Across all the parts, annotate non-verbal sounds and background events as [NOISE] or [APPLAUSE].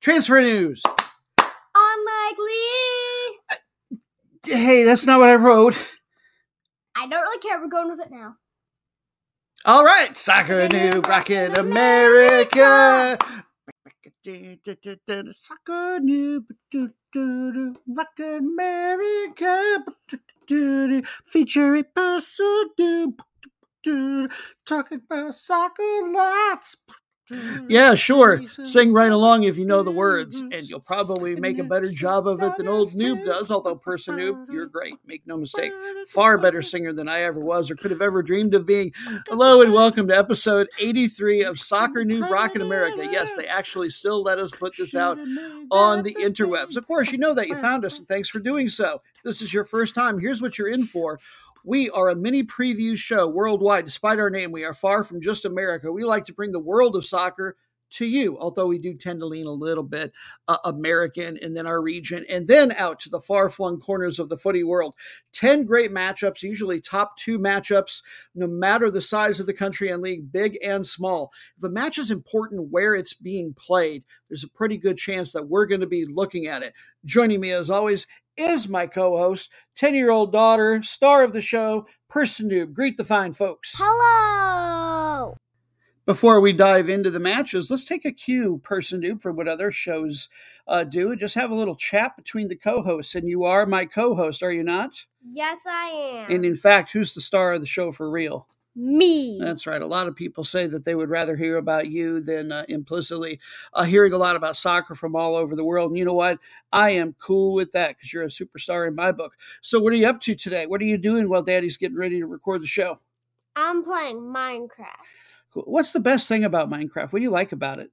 Transfer news. unlikely. Hey, that's not what I wrote. I don't really care. We're going with it now. All right, Soccer Noob Rockin' America. Soccer Noob Rockin' America. Feature a person Noob talking about soccer lots. Yeah, sure. Sing right along if you know the words, and you'll probably make a better job of it than old Noob does. Although, person Noob, you're great. Make no mistake. Far better singer than I ever was or could have ever dreamed of being. Hello, and welcome to episode 83 of Soccer Noob Rockin' America. Yes, they actually still let us put this out on the interwebs. Of course, you know that you found us, and [LAUGHS] thanks for doing so. If this is your first time, here's what you're in for. We are a mini preview show worldwide. Despite our name, we are far from just America. We like to bring the world of soccer to you, although we do tend to lean a little bit uh, American and then our region, and then out to the far flung corners of the footy world. 10 great matchups, usually top two matchups, no matter the size of the country and league, big and small. If a match is important where it's being played, there's a pretty good chance that we're going to be looking at it. Joining me, as always, is my co host, 10 year old daughter, star of the show, Person Noob. Greet the fine folks. Hello. Before we dive into the matches, let's take a cue, Person Noob, for what other shows uh, do and just have a little chat between the co hosts. And you are my co host, are you not? Yes, I am. And in fact, who's the star of the show for real? Me. That's right. A lot of people say that they would rather hear about you than uh, implicitly uh, hearing a lot about soccer from all over the world. And you know what? I am cool with that because you're a superstar in my book. So, what are you up to today? What are you doing while Daddy's getting ready to record the show? I'm playing Minecraft. What's the best thing about Minecraft? What do you like about it?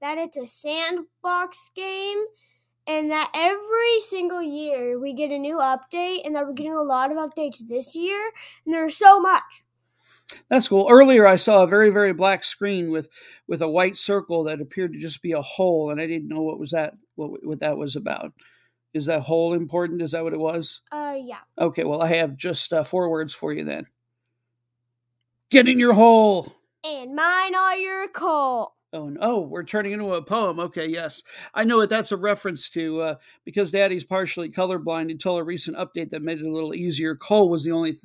That it's a sandbox game and that every single year we get a new update and that we're getting a lot of updates this year and there's so much. That's cool. Earlier, I saw a very, very black screen with with a white circle that appeared to just be a hole, and I didn't know what was that what what that was about. Is that hole important? Is that what it was? Uh yeah. Okay. Well, I have just uh, four words for you then. Get in your hole. And mine are your call. Oh, no. oh, we're turning into a poem. Okay, yes. I know what that's a reference to uh, because Daddy's partially colorblind until a recent update that made it a little easier. Coal was the only th-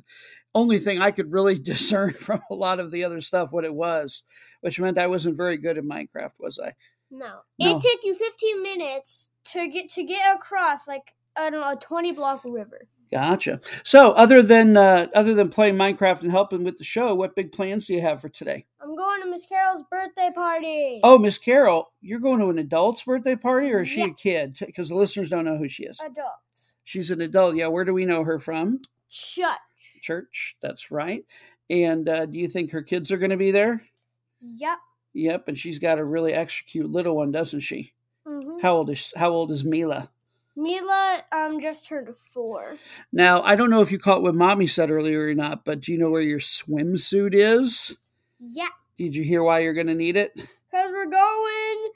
only thing I could really [LAUGHS] discern from a lot of the other stuff what it was, which meant I wasn't very good at Minecraft, was I? No. No. It took you 15 minutes to get to get across like I don't know a 20 block river. Gotcha. So, other than uh, other than playing Minecraft and helping with the show, what big plans do you have for today? I'm going to Miss Carol's birthday party. Oh, Miss Carol, you're going to an adult's birthday party, or is she Yeah. a kid? Because the listeners don't know who she is. adults. She's an adult. Yeah, where do we know her from? Shut. Church. That's right. And uh, do you think her kids are going to be there? Yep. Yep. And she's got a really extra cute little one, doesn't she? hmm How old is How old is Mila? Mila um just turned four. Now, I don't know if you caught what Mommy said earlier or not, but do you know where your swimsuit is? Yeah, Did you hear why you're going to need it? cause we're going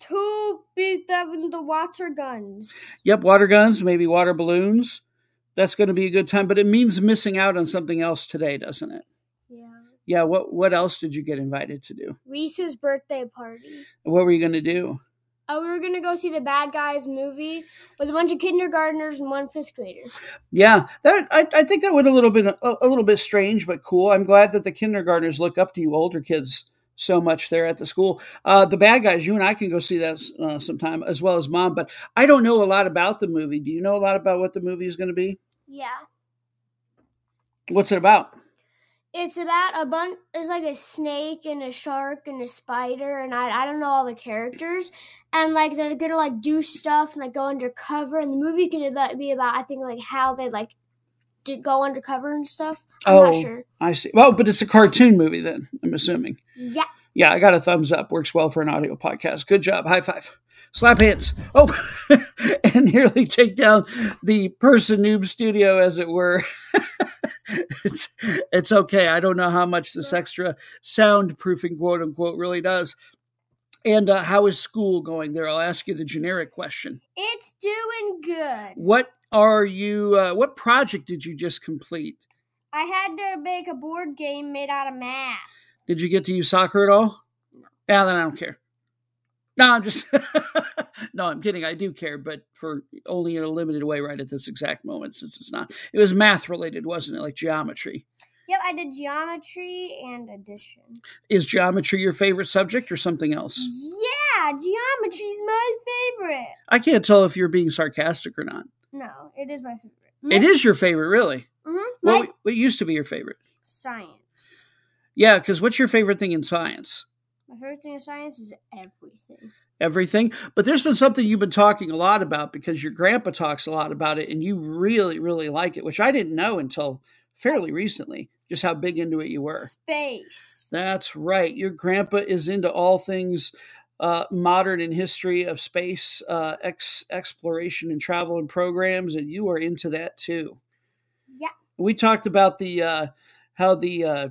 to beat them the water guns. Yep, water guns, maybe water balloons. That's going to be a good time, but it means missing out on something else today, doesn't it? Yeah. Yeah, what what else did you get invited to do? Reese's birthday party. What were you going to do? Uh, we were gonna go see the Bad Guys movie with a bunch of kindergartners and one fifth grader. Yeah, that I, I think that would a little bit a, a little bit strange, but cool. I'm glad that the kindergartners look up to you older kids so much there at the school. Uh, the bad guys, you and I can go see that uh, sometime as well as mom. But I don't know a lot about the movie. Do you know a lot about what the movie is going to be? Yeah. What's it about? It's about a bunch. It's like a snake and a shark and a spider, and I I don't know all the characters, and like they're gonna like do stuff and like go undercover, and the movie's gonna be- about I think like how they like go undercover and stuff. I'm Oh. not sure. I see. Well, but it's a cartoon movie then. I'm assuming. Yeah, Yeah, I got a thumbs up. Works well for an audio podcast. Good job. High five. Slap hands. Oh, [LAUGHS] and nearly take down the person noob studio, as it were. [LAUGHS] [LAUGHS] it's it's okay. I don't know how much this extra soundproofing, quote unquote, really does. And uh, how is school going there? I'll ask you the generic question. It's doing good. What are you? Uh, what project did you just complete? I had to make a board game made out of math. Did you get to use soccer at all? No. Yeah, then I don't care. No, I'm just [LAUGHS] no, I'm kidding. I do care, but for only in a limited way right at this exact moment, since it's not. It was math related, wasn't it? Like geometry. Yep, I did geometry and addition. Is geometry your favorite subject or something else? Yeah, geometry's my favorite. I can't tell if you're being sarcastic or not. No, it is my favorite. It is your favorite, really. Mm-hmm. My What, what used to be your favorite? science. Yeah, because what's your favorite thing in science? My favorite thing in science is everything. Everything. But there's been something you've been talking a lot about because your grandpa talks a lot about it and you really, really like it, which I didn't know until fairly recently, just how big into it you were. Space. That's right. Your grandpa is into all things uh, modern in history of space uh, ex- exploration and travel and programs, and you are into that too. Yeah. We talked about the uh, how the uh,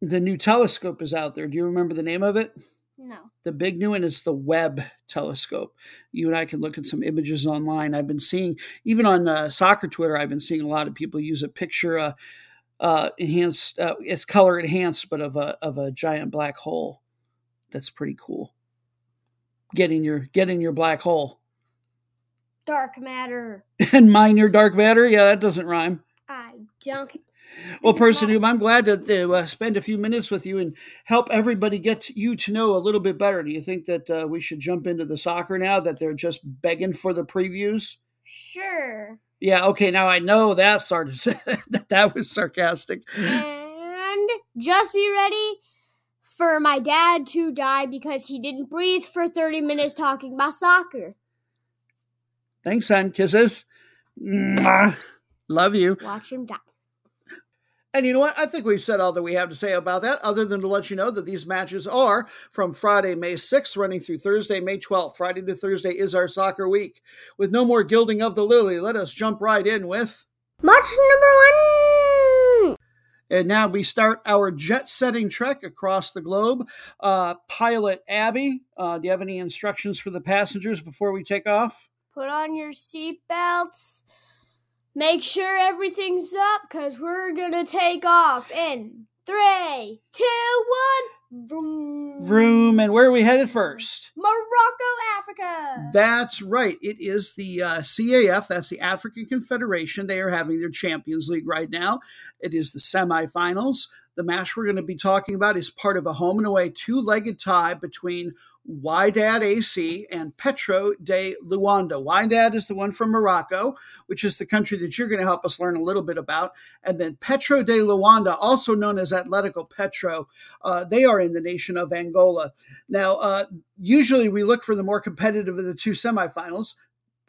the new telescope is out there. Do you remember the name of it? No. The big new one is the Webb telescope. You and I can look at some images online. I've been seeing, even on uh, soccer Twitter, I've been seeing a lot of people use a picture, uh, uh, enhanced, uh, it's color enhanced, but of a of a giant black hole. That's pretty cool. Getting your getting your black hole Dark matter. [LAUGHS] and mine your dark matter. Yeah, that doesn't rhyme. I don't. Well, person noob, I'm glad to, uh, spend a few minutes with you and help everybody get you to know a little bit better. Do you think that uh, we should jump into the soccer now that they're just begging for the previews? Sure. Yeah, okay, now I know that [LAUGHS] that that was sarcastic. and just be ready for my dad to die because he didn't breathe for 30 minutes talking about soccer. Thanks, son. Kisses. Mwah. Love you. Watch him die. And you know what? I think we've said all that we have to say about that, other than to let you know that these matches are from Friday, May 6th, running through Thursday, May 12th. Friday to Thursday is our soccer week. With no more gilding of the lily, let us jump right in with. Match number one. And now we start our jet setting trek across the globe. Uh, Pilot Abby, uh, do you have any instructions for the passengers before we take off? Put on your seatbelts. Make sure everything's up because we're going to take off in three, two, one. Vroom. Room, and where are we headed first? Morocco, Africa. That's right. It is the uh, CAF, that's the African Confederation. They are having their Champions League right now. It is the semifinals. The match we're going to be talking about is part of a home and away two legged tie between Wydad AC and Petro de Luanda. Wydad is the one from Morocco, which is the country that you're going to help us learn a little bit about. And then Petro de Luanda, also known as Atletico Petro, uh, they are in the nation of Angola. Now, uh, usually we look for the more competitive of the two semifinals.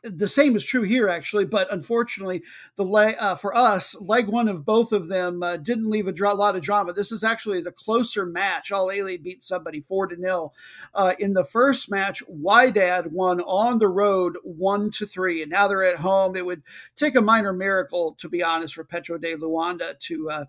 The same is true here, actually, but unfortunately, the leg uh, for us, leg one of both of them uh, didn't leave a dra- lot of drama. This is actually the closer match. Al Ahly beat somebody four to nil. Uh, in the first match, Wydad won on the road one to three, and now they're at home. It would take a minor miracle, to be honest, for Petro de Luanda to uh,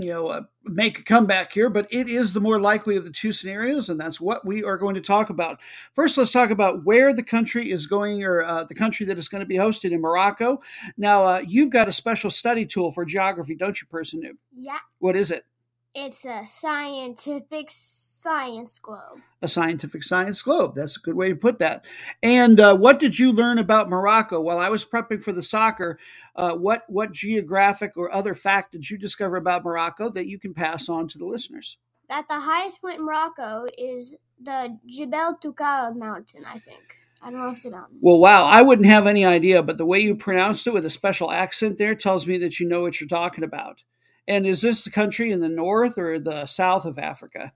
you know, uh, make a comeback here, but it is the more likely of the two scenarios, and that's what we are going to talk about. First, let's talk about where the country is going, or uh, the country that is going to be hosted in Morocco. Now, uh, you've got a special study tool for geography, don't you, person? Yeah, What is it? it's a scientific science globe. A scientific science globe. That's a good way to put that. And uh, what did you learn about Morocco while I was prepping for the soccer? Uh, what what geographic or other fact did you discover about Morocco that you can pass on to the listeners? That the highest point in Morocco is the Jebel Toubkal mountain, I think. I don't know if it's a mountain. Well, wow, I wouldn't have any idea, but the way you pronounced it with a special accent there tells me that you know what you're talking about. And is this the country in the north or the south of Africa?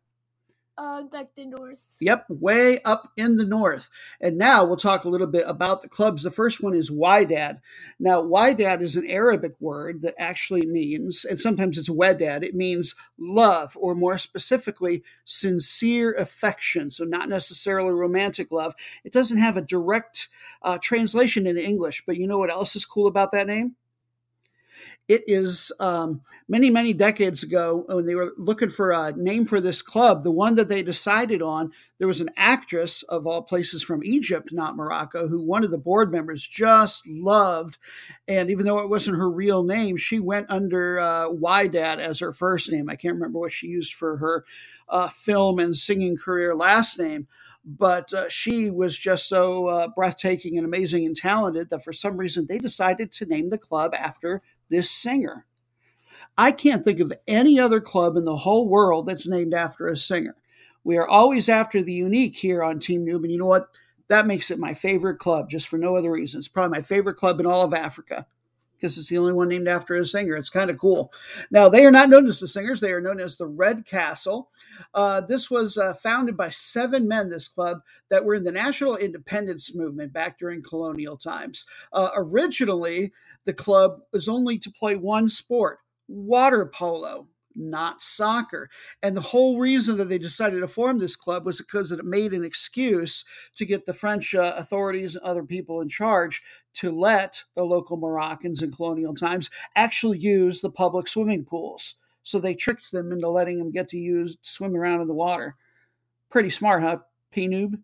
Uh, like the north. Yep, way up in the north. And now we'll talk a little bit about the clubs. The first one is Wydad. Now, Wydad is an Arabic word that actually means, and sometimes it's Wedad, it means love, or more specifically, sincere affection. So, not necessarily romantic love. It doesn't have a direct uh, translation in English, but you know what else is cool about that name? It is um, many, many decades ago when they were looking for a name for this club. The one that they decided on, there was an actress of all places from Egypt, not Morocco, who one of the board members just loved. And even though it wasn't her real name, she went under uh, Wydad as her first name. I can't remember what she used for her uh, film and singing career last name but uh, she was just so uh, breathtaking and amazing and talented that for some reason they decided to name the club after this singer. I can't think of any other club in the whole world that's named after a singer. We are always after the unique here on Team Noob, and you know what? That makes it my favorite club, just for no other reason. It's probably my favorite club in all of Africa because it's the only one named after a singer. It's kind of cool. Now, they are not known as the Singers, they are known as the Red Castle. Uh, this was uh, founded by seven men, this club, that were in the national independence movement back during colonial times. Uh, originally, the club was only to play one sport water polo not soccer. And the whole reason that they decided to form this club was because it made an excuse to get the French uh, authorities and other people in charge to let the local Moroccans in colonial times actually use the public swimming pools. So they tricked them into letting them get to use swim around in the water. Pretty smart, huh, P noob?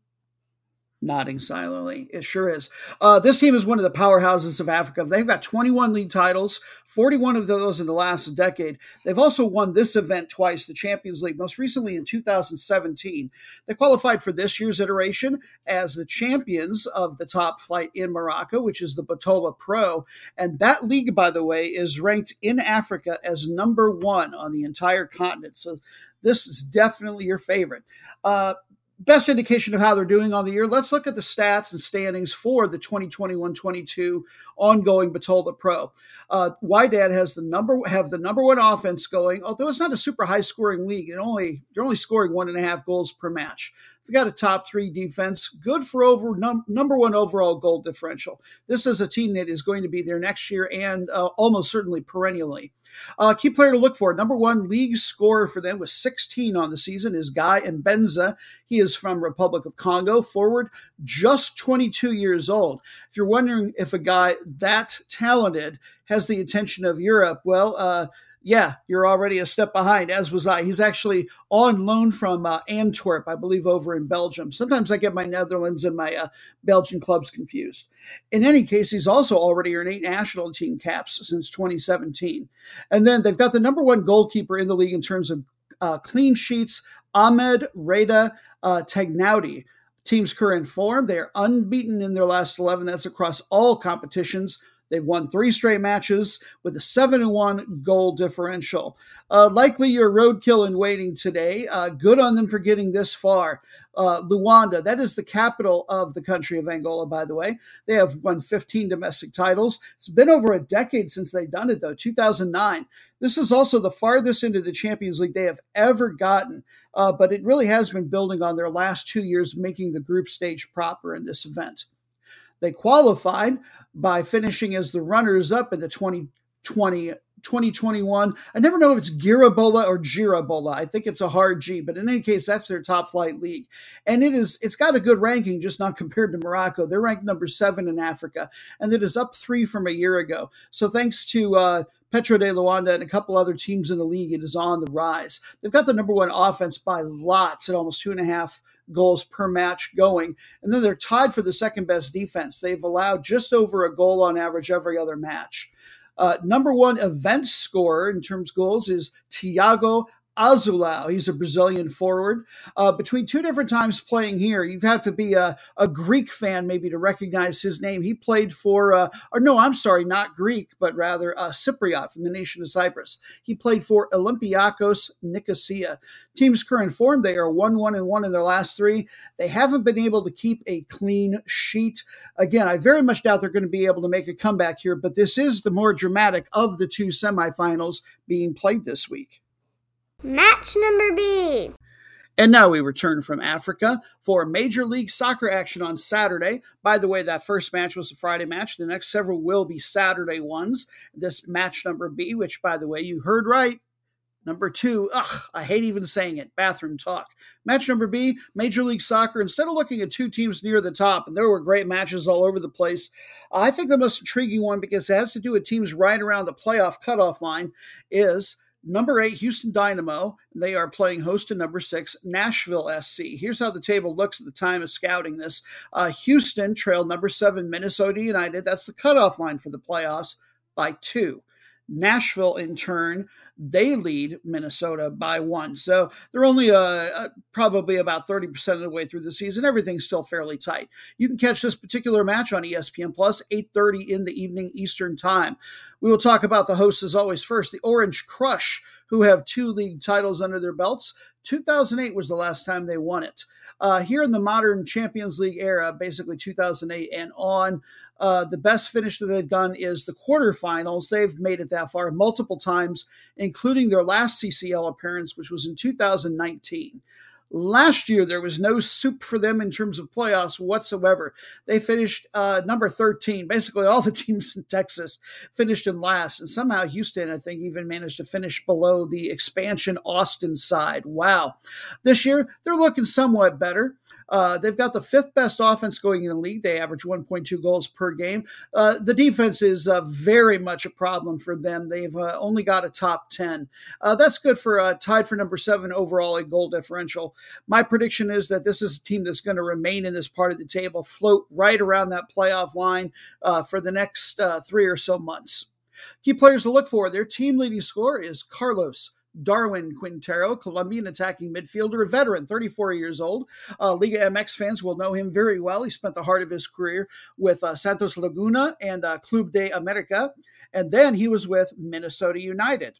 Nodding silently. It sure is. Uh, this team is one of the powerhouses of Africa. They've got 21 league titles, 41 of those in the last decade. They've also won this event twice, the Champions League, most recently in 2017. They qualified for this year's iteration as the champions of the top flight in Morocco, which is the Botola Pro. And that league, by the way, is ranked in Africa as number one on the entire continent. So this is definitely your favorite. Uh, best indication of how they're doing on the year, let's look at the stats and standings for the 2021-22 ongoing Botola Pro. Uh, Wydad has the number have the number one offense going, although it's not a super high scoring league. It only they're only scoring one and a half goals per match. They've got a top three defense, good for over num- number one overall goal differential. This is a team that is going to be there next year and uh, almost certainly perennially. Uh, key player to look for, number one league scorer for them with 16 on the season is Guy Mbenza. He is from Republic of Congo, forward, just 22 years old. If you're wondering if a guy that talented has the attention of Europe, well, uh, yeah, you're already a step behind, as was I. He's actually on loan from uh, Antwerp, I believe, over in Belgium. Sometimes I get my Netherlands and my uh, Belgian clubs confused. In any case, he's also already earned eight national team caps since 2017. And then they've got the number one goalkeeper in the league in terms of uh, clean sheets, Ahmed Reda uh, Tagnaouti. Team's current form, they are unbeaten in their last 11. That's across all competitions. They've won three straight matches with a 7 1 goal differential. Uh, likely your roadkill in waiting today. Uh, good on them for getting this far. Uh, Luanda, that is the capital of the country of Angola, by the way. They have won 15 domestic titles. It's been over a decade since they've done it, though, 2009. This is also the farthest into the Champions League they have ever gotten, uh, but it really has been building on their last two years, making the group stage proper in this event. They qualified by finishing as the runners up in the 2020 2021. I never know if it's Girabola or Girabola. I think it's a hard G, but in any case, that's their top flight league. And it is it's got a good ranking, just not compared to Morocco. They're ranked number seven in Africa, and it is up three from a year ago. So thanks to uh, Petro de Luanda and a couple other teams in the league, it is on the rise. They've got the number one offense by lots at almost two and a half goals per match going. And then they're tied for the second best defense. They've allowed just over a goal on average every other match. Uh, number one event scorer in terms of goals is Tiago Azulão. He's a Brazilian forward. Uh, between two different times playing here, you'd have to be a, a Greek fan maybe to recognize his name. He played for, uh, or no, I'm sorry, not Greek, but rather uh, Cypriot from the nation of Cyprus. He played for Olympiakos Nicosia. Team's current form, they are 1 1 and 1 in their last three. They haven't been able to keep a clean sheet. Again, I very much doubt they're going to be able to make a comeback here, but this is the more dramatic of the two semifinals being played this week. Match number B. And now we return from Africa for Major League Soccer action on Saturday. By the way, that first match was a Friday match. The next several will be Saturday ones. This match number B, which, by the way, you heard right. Number two, ugh, I hate even saying it, bathroom talk. Match number B, Major League Soccer. Instead of looking at two teams near the top, and there were great matches all over the place, I think the most intriguing one, because it has to do with teams right around the playoff cutoff line, is Number eight, Houston Dynamo. They are playing host to number six, Nashville SC. Here's how the table looks at the time of scouting this. Uh, Houston trailed number seven, Minnesota United. That's the cutoff line for the playoffs by two. Nashville, in turn, they lead Minnesota by one. So they're only uh, uh, probably about 30% of the way through the season. Everything's still fairly tight. You can catch this particular match on ESPN Plus, 8.30 in the evening Eastern Time. We will talk about the hosts as always first, the Orange Crush, who have two league titles under their belts. 2008 was the last time they won it. Uh, here in the modern Champions League era, basically 2008 and on, uh, the best finish that they've done is the quarterfinals. They've made it that far multiple times, including their last CCL appearance, which was in 2019. Last year, there was no soup for them in terms of playoffs whatsoever. They finished uh, number 13. Basically, all the [LAUGHS] teams in Texas finished in last. And somehow Houston, I think, even managed to finish below the expansion Austin side. Wow. This year, they're looking somewhat better. Uh, they've got the fifth best offense going in the league. They average 1.2 goals per game. Uh, the defense is uh, very much a problem for them. They've uh, only got a top 10. Uh, that's good for uh, tied for number seven overall in goal differential. My prediction is that this is a team that's going to remain in this part of the table, float right around that playoff line for the next three or so months. Key players to look for their team leading scorer is Carlos Darwin Quintero, Colombian attacking midfielder, a veteran, 34 years old. Uh, Liga MX fans will know him very well. He spent the heart of his career with uh, Santos Laguna and uh, Club de America, and then he was with Minnesota United.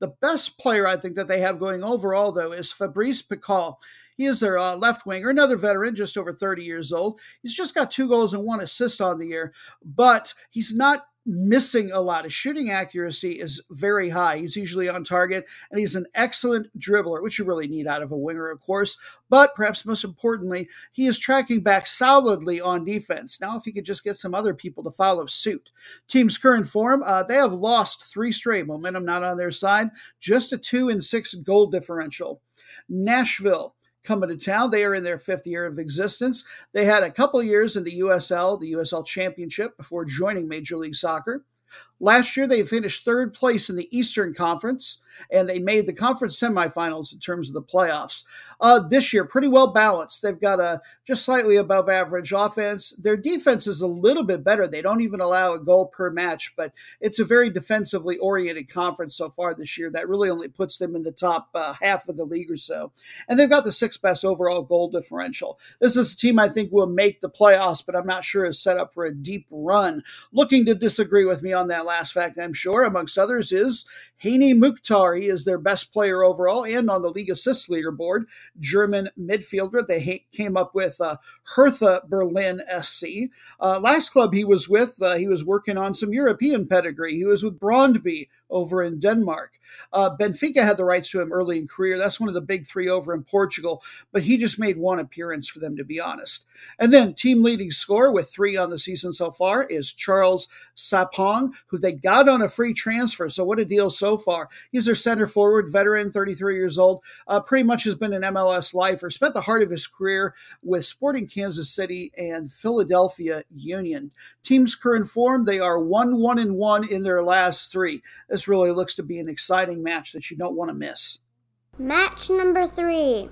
The best player I think that they have going overall, though, is Fabrice Picault. He is their uh, left winger, another veteran, just over 30 years old. He's just got two goals and one assist on the year, but he's not missing a lot. His shooting accuracy is very high. He's usually on target, and he's an excellent dribbler, which you really need out of a winger, of course. But perhaps most importantly, he is tracking back solidly on defense. Now, if he could just get some other people to follow suit. Team's current form, uh, they have lost three straight. Momentum not on their side, just a two and six goal differential. Nashville coming to town. They are in their fifth year of existence. They had a couple years in the USL, the USL Championship, before joining Major League Soccer. Last year, they finished third place in the Eastern Conference, and they made the conference semifinals in terms of the playoffs. Uh, this year, pretty well balanced. They've got a just slightly above average offense. Their defense is a little bit better. They don't even allow a goal per match, but it's a very defensively oriented conference so far this year. That really only puts them in the top uh, half of the league or so. And they've got the sixth best overall goal differential. This is a team I think will make the playoffs, but I'm not sure is set up for a deep run. Looking to disagree with me on that last fact, I'm sure, amongst others, is Hany Mukhtar. He is their best player overall and on the league assists leaderboard. German midfielder. They came up with uh, Hertha Berlin SC. Uh, last club he was with, uh, he was working on some European pedigree. He was with Brondby over in Denmark. Uh, Benfica had the rights to him early in career. That's one of the big three over in Portugal, but he just made one appearance for them, to be honest. And then team leading score with three on the season so far is Charles Sapong, who they got on a free transfer. So what a deal so far. He's their center forward, veteran, 33 years old, uh, pretty much has been an MLS lifer, spent the heart of his career with Sporting Kansas City and Philadelphia Union. Team's current form, they are 1 1 and 1 in their last three. This really looks to be an exciting match that you don't want to miss. Match number three.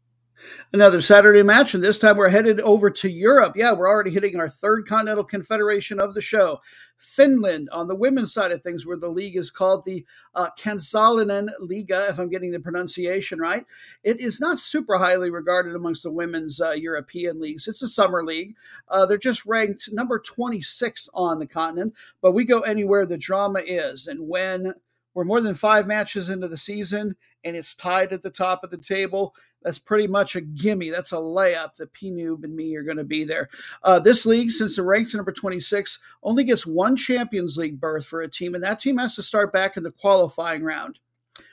Another Saturday match, and this time we're headed over to Europe. Yeah, we're already hitting our third Continental Confederation of the show. Finland on the women's side of things, where the league is called the uh, Kansallinen Liga, if I'm getting the pronunciation right. It is not super highly regarded amongst the women's uh, European leagues. It's a summer league. Uh, they're just ranked number 26 on the continent, but we go anywhere the drama is. And when we're more than five matches into the season and it's tied at the top of the table. That's pretty much a gimme. That's a layup that P Noob and me are going to be there. Uh, this league, since the ranked number 26, only gets one Champions League berth for a team, and that team has to start back in the qualifying round.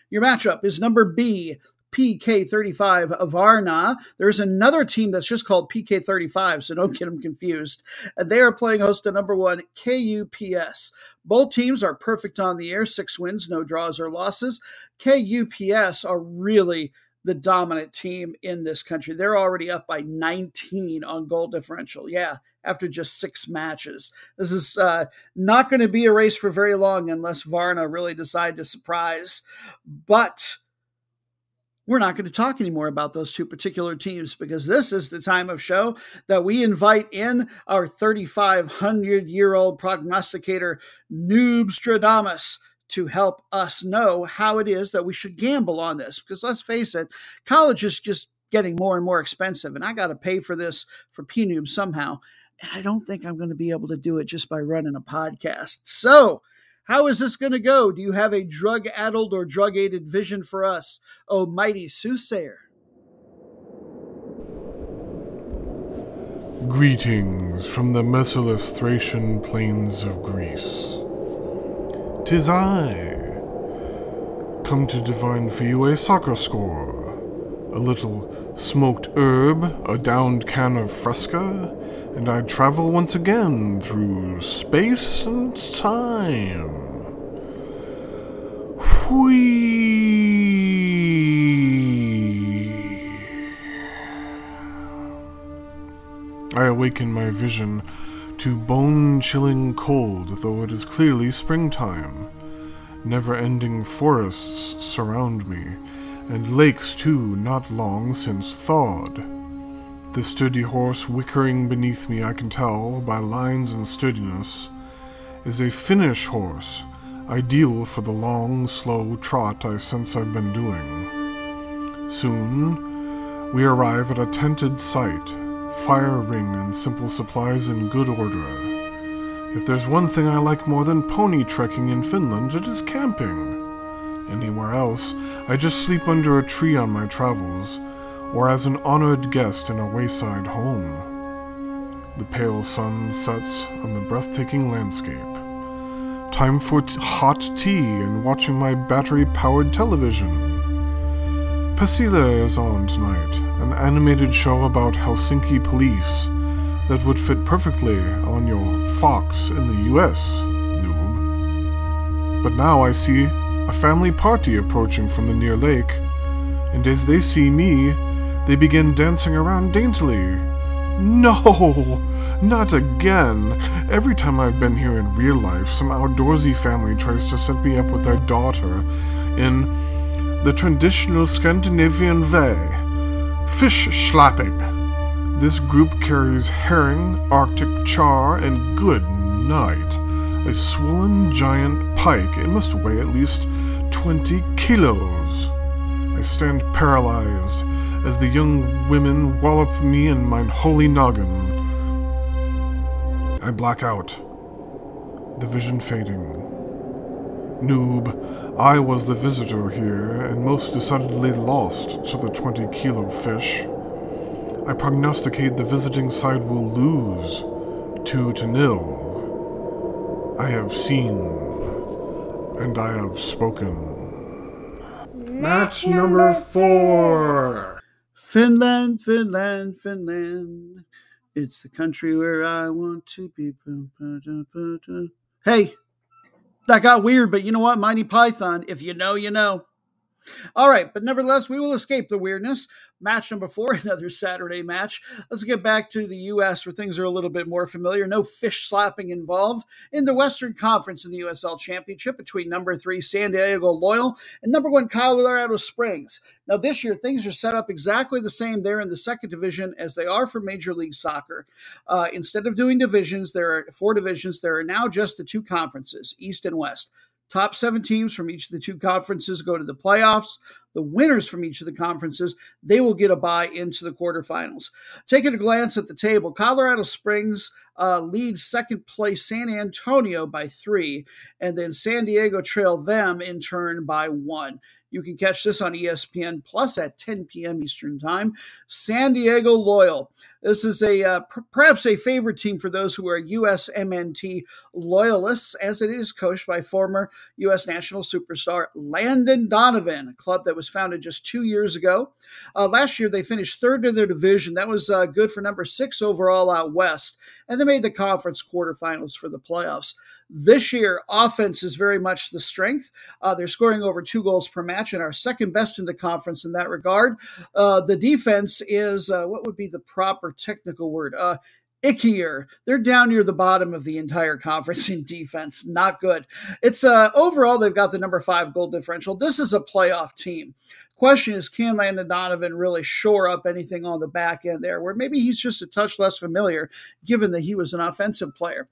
Your matchup is number B, PK35 Vantaa. There's another team that's just called PK35, so don't get them confused. And they are playing host to number one KUPS. Both teams are perfect on the air, six wins, no draws or losses. KUPS are really the dominant team in this country. They're already up by 19 on goal differential. Yeah, after just six matches. This is uh, not going to be a race for very long unless Vantaa really decide to surprise. But we're not going to talk anymore about those two particular teams because this is the time of show that we invite in our 3,500 year old prognosticator, Noobstradamus, to help us know how it is that we should gamble on this. Because let's face it, college is just getting more and more expensive, and I got to pay for this for PNoob somehow. And I don't think I'm going to be able to do it just by running a podcast. So, how is this going to go? Do you have a drug addled or drug aided vision for us, O mighty soothsayer? Greetings from the merciless Thracian plains of Greece. Tis I, come to divine for you a soccer score, a little smoked herb, a downed can of fresca, and I travel once again through space and time. Whee! I awaken my vision to bone chilling cold, though it is clearly springtime. Never ending forests surround me, and lakes too not long since thawed. The sturdy horse wickering beneath me, I can tell by lines and sturdiness, is a Finnish horse, ideal for the long, slow trot I sense I've been doing. Soon, we arrive at a tented site, fire ring and simple supplies in good order. If there's one thing I like more than pony trekking in Finland, it is camping. Anywhere else, I just sleep under a tree on my travels or as an honored guest in a wayside home. The pale sun sets on the breathtaking landscape. Time for t- hot tea and watching my battery powered television. Pasila is on tonight, an animated show about Helsinki police that would fit perfectly on your Fox in the US, noob. But now I see a family party approaching from the near lake, and as they see me, they begin dancing around daintily. No, not again. Every time I've been here in real life, some outdoorsy family tries to set me up with their daughter in the traditional Scandinavian way fish slapping. This group carries herring, arctic char, and good night. A swollen giant pike. It must weigh at least 20 kilos. I stand paralyzed as the young women wallop me in mine holy noggin. I black out, the vision fading. Noob, I was the visitor here, and most decidedly lost to the 20 kilo fish. I prognosticate the visiting side will lose, two to nil. I have seen, and I have spoken. Match number four. Finland, Finland, Finland. It's the country where I want to be. Hey, that got weird, but you know what? Monty Python, if you know, you know. All right, but nevertheless, we will escape the weirdness. Match number four, [LAUGHS] another Saturday match. Let's get back to the U.S. where things are a little bit more familiar. No fish slapping involved in the Western Conference in the USL Championship between number three San Diego Loyal and number one Colorado Springs. Now, this year, things are set up exactly the same there in the second division as they are for Major League Soccer. Uh, instead of doing divisions, there are four divisions. There are now just the two conferences, East and West. Top seven teams from each of the two conferences go to the playoffs. The winners from each of the conferences, they will get a bye into the quarterfinals. Taking a glance at the table, Colorado Springs uh, leads second place San Antonio by three, and then San Diego trail them in turn by one. You can catch this on ESPN Plus at 10 p.m. Eastern Time. San Diego Loyal. This is a uh, p- perhaps a favorite team for those who are USMNT loyalists, as it is coached by former U.S. national superstar Landon Donovan, a club that was founded just two years ago. Uh, last year, they finished third in their division. That was uh, good for number six overall out west, and they made the conference quarterfinals for the playoffs. This year, offense is very much the strength. Uh, they're scoring over two goals per match and are second best in the conference in that regard. Uh, the defense is uh, what would be the proper technical word? Uh, ickier. They're down near the bottom of the entire [LAUGHS] conference in defense. Not good. It's uh overall they've got the number five goal differential. This is a playoff team. Question is, can Landon Donovan really shore up anything on the back end there, where maybe he's just a touch less familiar, given that he was an offensive player?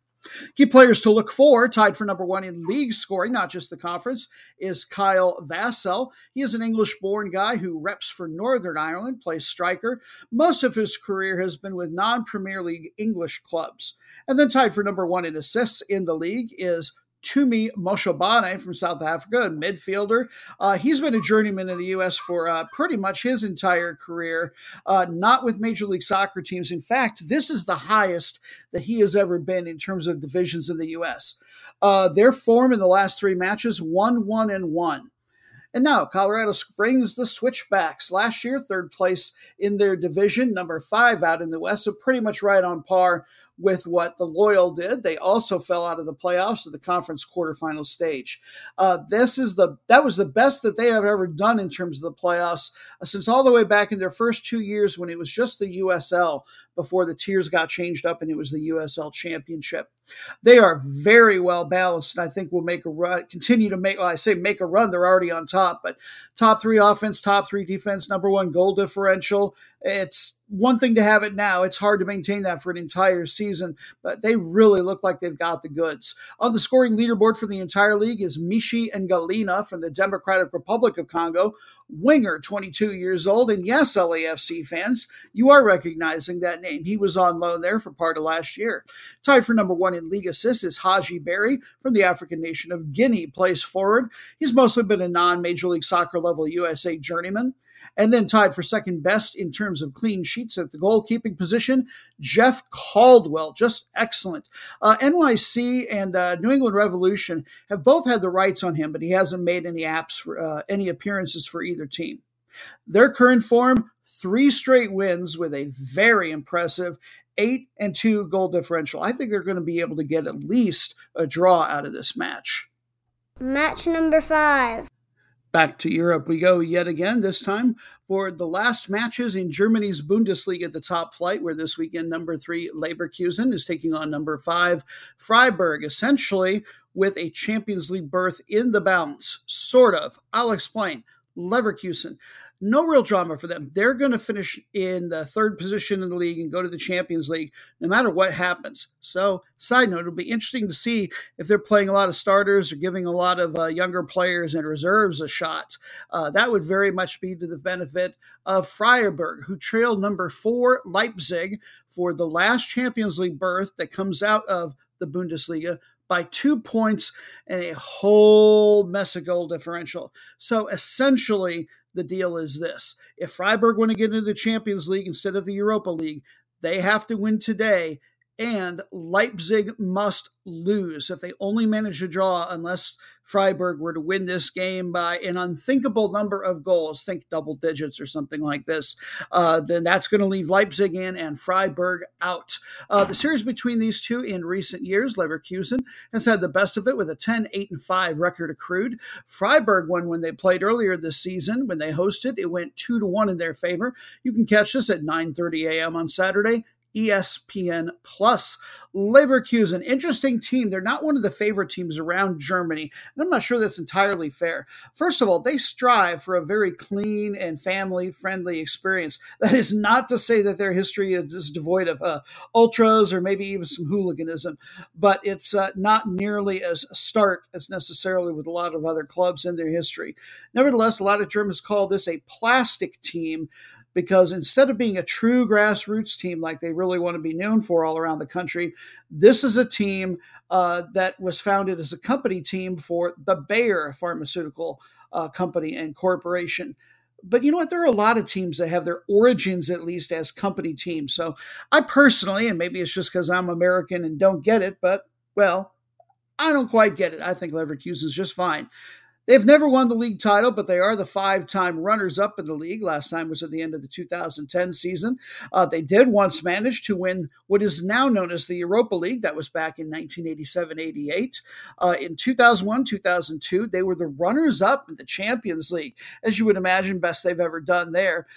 Key players to look for, tied for number one in league scoring, not just the conference, is Kyle Vassell. He is an English born guy who reps for Northern Ireland, plays striker. Most of his career has been with non Premier League English clubs. And then tied for number one in assists in the league is Tumi Moshobane from South Africa, a midfielder. Uh, he's been a journeyman in the U.S. for uh, pretty much his entire career, uh, not with Major League Soccer teams. In fact, this is the highest that he has ever been in terms of divisions in the U.S. Uh, their form in the last three matches 1 1 and 1. And now Colorado Springs, the Switchbacks. Last year, third place in their division, number five out in the West, so pretty much right on par with what the Loyal did. They also fell out of the playoffs at the conference quarterfinal stage. Uh, this is the that was the best that they have ever done in terms of the playoffs uh, since all the way back in their first two years when it was just the USL before the tiers got changed up and it was the USL Championship. They are very well balanced, and I think will make a run. Continue to make. Well, I say make a run. They're already on top, but top three offense, top three defense, number one goal differential. It's one thing to have it now. It's hard to maintain that for an entire season, but they really look like they've got the goods. On the scoring leaderboard for the entire league is Michee Ngalina from the Democratic Republic of Congo, winger, 22 years old. And yes, LAFC fans, you are recognizing that name. He was on loan there for part of last year. Tied for number one in league assists is Hadji Barry from the African nation of Guinea, plays forward. He's mostly been a non Major League Soccer level USA journeyman and then tied for second best in terms of clean sheets at the goalkeeping position. Jeff Caldwell, just excellent. Uh, NYC and uh, New England Revolution have both had the rights on him, but he hasn't made any apps for uh, any appearances for either team. Their current form: three straight wins with a very impressive eight and two goal differential. I think they're going to be able to get at least a draw out of this match. Match number five. Back to Europe we go yet again, this time for the last matches in Germany's Bundesliga at the top flight, where this weekend number three Leverkusen is taking on number five Freiburg, essentially with a Champions League berth in the balance. Sort of. I'll explain. Leverkusen no real drama for them. They're going to finish in the third position in the league and go to the Champions League no matter what happens. So, side note, it'll be interesting to see if they're playing a lot of starters or giving a lot of uh, younger players and reserves a shot. Uh, that would very much be to the benefit of Freiburg, who trailed number four Leipzig for the last Champions League berth that comes out of the Bundesliga by two points and a whole mess of goal differential. So essentially, the deal is this. If Freiburg want to get into the Champions League instead of the Europa League, they have to win today and Leipzig must lose if they only manage to draw, unless Freiburg were to win this game by an unthinkable number of goals, think double digits or something like this, uh, then that's going to leave Leipzig in and Freiburg out. Uh, the series between these two in recent years, Leverkusen has had the best of it with a 10 8 and 5 record accrued. Freiburg won when they played earlier this season. When they hosted, it went 2 to 1 in their favor. You can catch this at 9:30 a.m. on Saturday ESPN Plus. Leverkusen, an interesting team. They're not one of the favorite teams around Germany, and I'm not sure that's entirely fair. First of all, they strive for a very clean and family friendly experience. [LAUGHS] That is not to say that their history is devoid of uh, ultras or maybe even some hooliganism, but it's uh, not nearly as stark as necessarily with a lot of other clubs in their history. Nevertheless, a lot of Germans call this a plastic team because instead of being a true grassroots team like they really want to be known for all around the country, this is a team uh, that was founded as a company team for the Bayer Pharmaceutical uh, Company and Corporation. but you know what? There are a lot of teams that have their origins at least as company teams. So I personally, and maybe it's just because I'm American and don't get it, but well, I don't quite get it. I think Leverkusen is just fine. They've never won the league title, but they are the five time runners up in the league. Last time was at the end of the 2010 season. Uh, they did once manage to win what is now known as the Europa League. That was back in 1987 88. Uh, in 2001 2002, they were the runners up in the Champions League. As you would imagine, best they've ever done there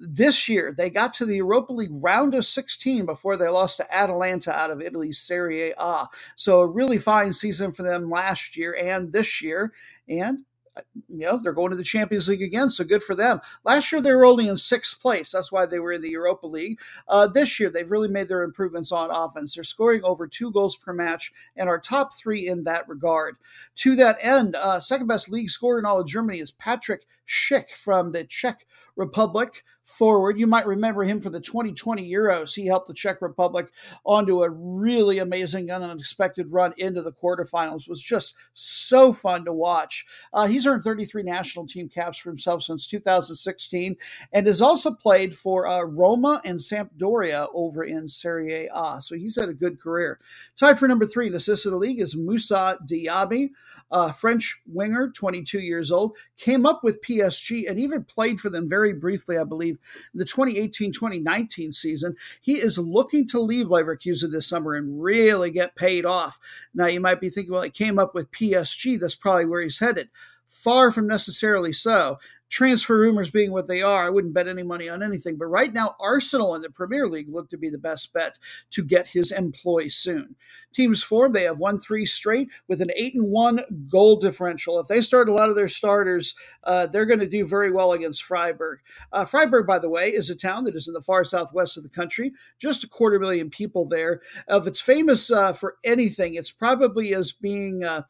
this year they got to the Europa League round of 16 before they lost to Atalanta out of Italy's Serie A. So a really fine season for them last year and this year. And uh, you know they're going to the Champions League again, so good for them. Last year they were only in sixth place, that's why they were in the Europa League. Uh, this year they've really made their improvements on offense. They're scoring over two goals per match and are top three in that regard. To that end, uh, second best league scorer in all of Germany is Patrick Schick from the Czech Republic forward. You might remember him for the 2020 Euros. He helped the Czech Republic onto a really amazing and unexpected run into the quarterfinals. It was just so fun to watch. Uh, he's earned 33 national team caps for himself since 2016 and has also played for uh, Roma and Sampdoria over in Serie A. So he's had a good career. Tied for number three in assists of the league is Moussa Diaby, French winger, 22 years old, came up with PSG and even played for them very briefly, I believe, the 2018 2019 season. He is looking to leave Leverkusen this summer and really get paid off. Now, you might be thinking, well, he came up with PSG. That's probably where he's headed. Far from necessarily so transfer rumors being what they are, I wouldn't bet any money on anything. But right now, Arsenal in the Premier League look to be the best bet to get his employ soon. Teams form, they have won three straight with an eight and one goal differential. If they start a lot of their starters, uh, they're going to do very well against Freiburg. Uh, Freiburg, by the way, is a town that is in the far southwest of the country, just a quarter million people there. if it's famous uh, for anything, it's probably as being uh,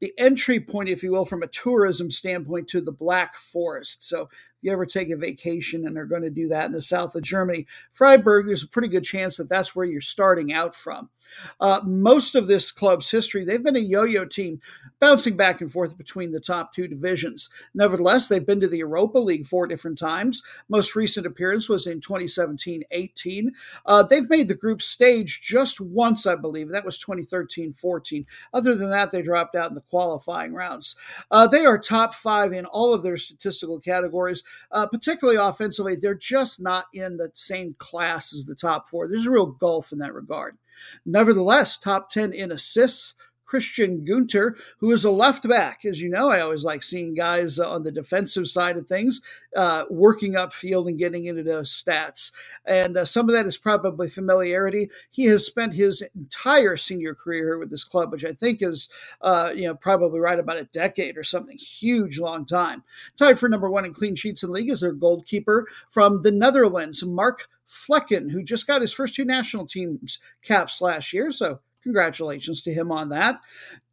the entry point, if you will, from a tourism standpoint to the Black Forest So you ever take a vacation and are going to do that in the south of Germany, Freiburg, there's a pretty good chance that that's where you're starting out from. Uh, most of this club's history, they've been a yo yo team, bouncing back and forth between the top two divisions. Nevertheless, they've been to the Europa League four different times. Most recent appearance was in 2017 18. Uh, they've made the group stage just once, I believe. That was 2013 14. Other than that, they dropped out in the qualifying rounds. Uh, they are top five in all of their statistical categories, uh, particularly offensively. They're just not in the same class as the top four. There's a real gulf in that regard. Nevertheless, top 10 in assists. Christian Gunter, who is a left back. As you know, I always like seeing guys on the defensive side of things uh, working upfield and getting into those stats. And uh, some of that is probably familiarity. He has spent his entire senior career with this club, which I think is, uh, you know, probably right about a decade or something. Huge, long time. Tied for number one in clean sheets in league is their goalkeeper from the Netherlands, Mark Flekken, who just got his first two national teams caps last year. So congratulations to him on that.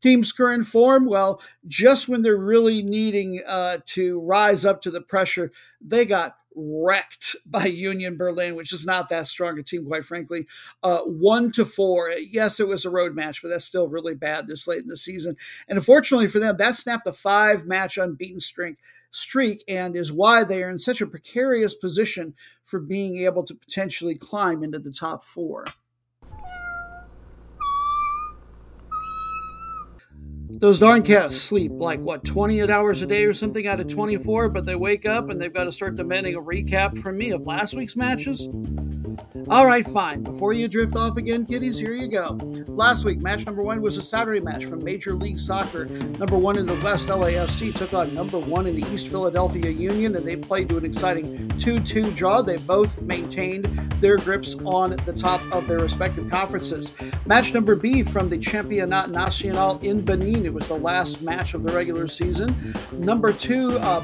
Team's current form, well, just when they're really needing uh, to rise up to the pressure, they got wrecked [LAUGHS] by Union Berlin, which is not that strong a team, quite frankly. Uh, one to four. Yes, it was a road match, but that's still really bad this late in the season. And unfortunately for them, that snapped a five match unbeaten streak streak and is why they are in such a precarious position for being able to potentially climb into the top four. Those darn cats sleep like what 28 hours a day or something out of 24, but they wake up and they've got to start demanding a recap from me of last week's matches. All right, fine. Before you drift off again, kiddies, here you go. Last week, match number one was a Saturday match from Major League Soccer. Number one in the West, LAFC, took on number one in the East, Philadelphia Union, and they played to an exciting 2 2 draw. They both maintained their grips on the top of their respective conferences. Match number B from the Championnat Nacional in Benin. It was the last match of the regular season. Number two, uh,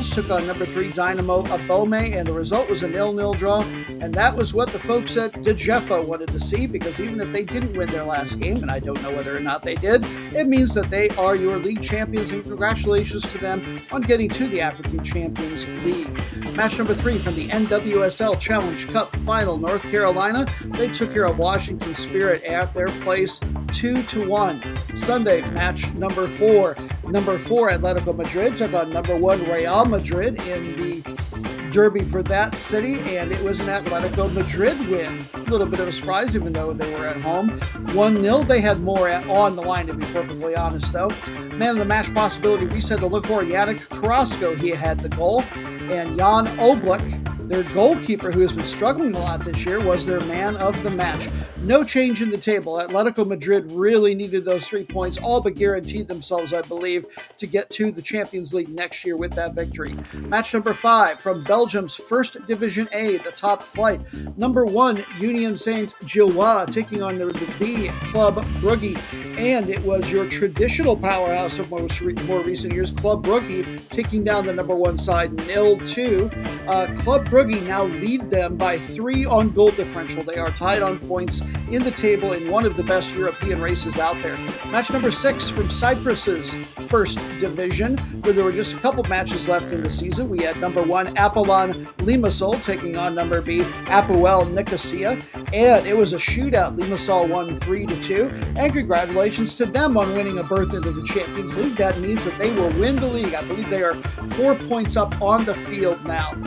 took on number three, Dynamo Abomey, and the result was a nil nil draw, and that was what the folks at DeJeffo wanted to see because even if they didn't win their last game, and I don't know whether or not they did, it means that they are your league champions, and congratulations to them on getting to the African Champions League. Match number three from the NWSL Challenge Cup final, North Carolina. They took care of Washington Spirit at their place, two to one. Sunday, match number four. Number four, Atletico Madrid took on number one Real Madrid in the derby for that city, and it was an Atletico Madrid win. A little bit of a surprise, even though they were at home. 1 0. They had more at, on the line, to be perfectly honest, though. Man of the match possibility we said to look for Yannick Carrasco. He had the goal. And Jan Oblak their goalkeeper, who has been struggling a lot this year, was their man of the match. No change in the table. Atletico Madrid really needed those three points, all but guaranteed themselves, I believe, to get to the Champions League next year with that victory. Match number five from Belgium's First Division A, the top flight. Number one, Union Saint Gilloise taking on the B Club Brugge. And it was your traditional powerhouse of most re- more recent years, Club Brugge, taking down the number one side, nil 2. Uh, Club Brugge Brugge now lead them by three on goal differential. They are tied on points in the table in one of the best European races out there. Match number six from Cyprus's first division, where there were just a couple matches left in the season. We had number one Apollon Limassol taking on number B Apoel Nicosia, and it was a shootout. Limassol won three to two, and congratulations to them on winning a berth into the Champions League. That means that they will win the league. I believe they are four points up on the field now.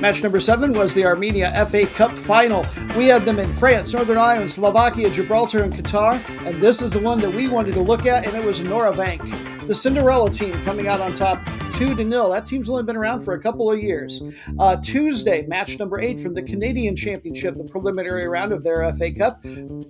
Match number seven was the Armenia FA Cup final. We had them in France, Northern Ireland, Slovakia, Gibraltar, and Qatar. And this is the one that we wanted to look at, and it was Noravank the Cinderella team coming out on top two to nil. That team's only been around for a couple of years. Uh, Tuesday, match number eight from the Canadian Championship, the preliminary round of their FA Cup.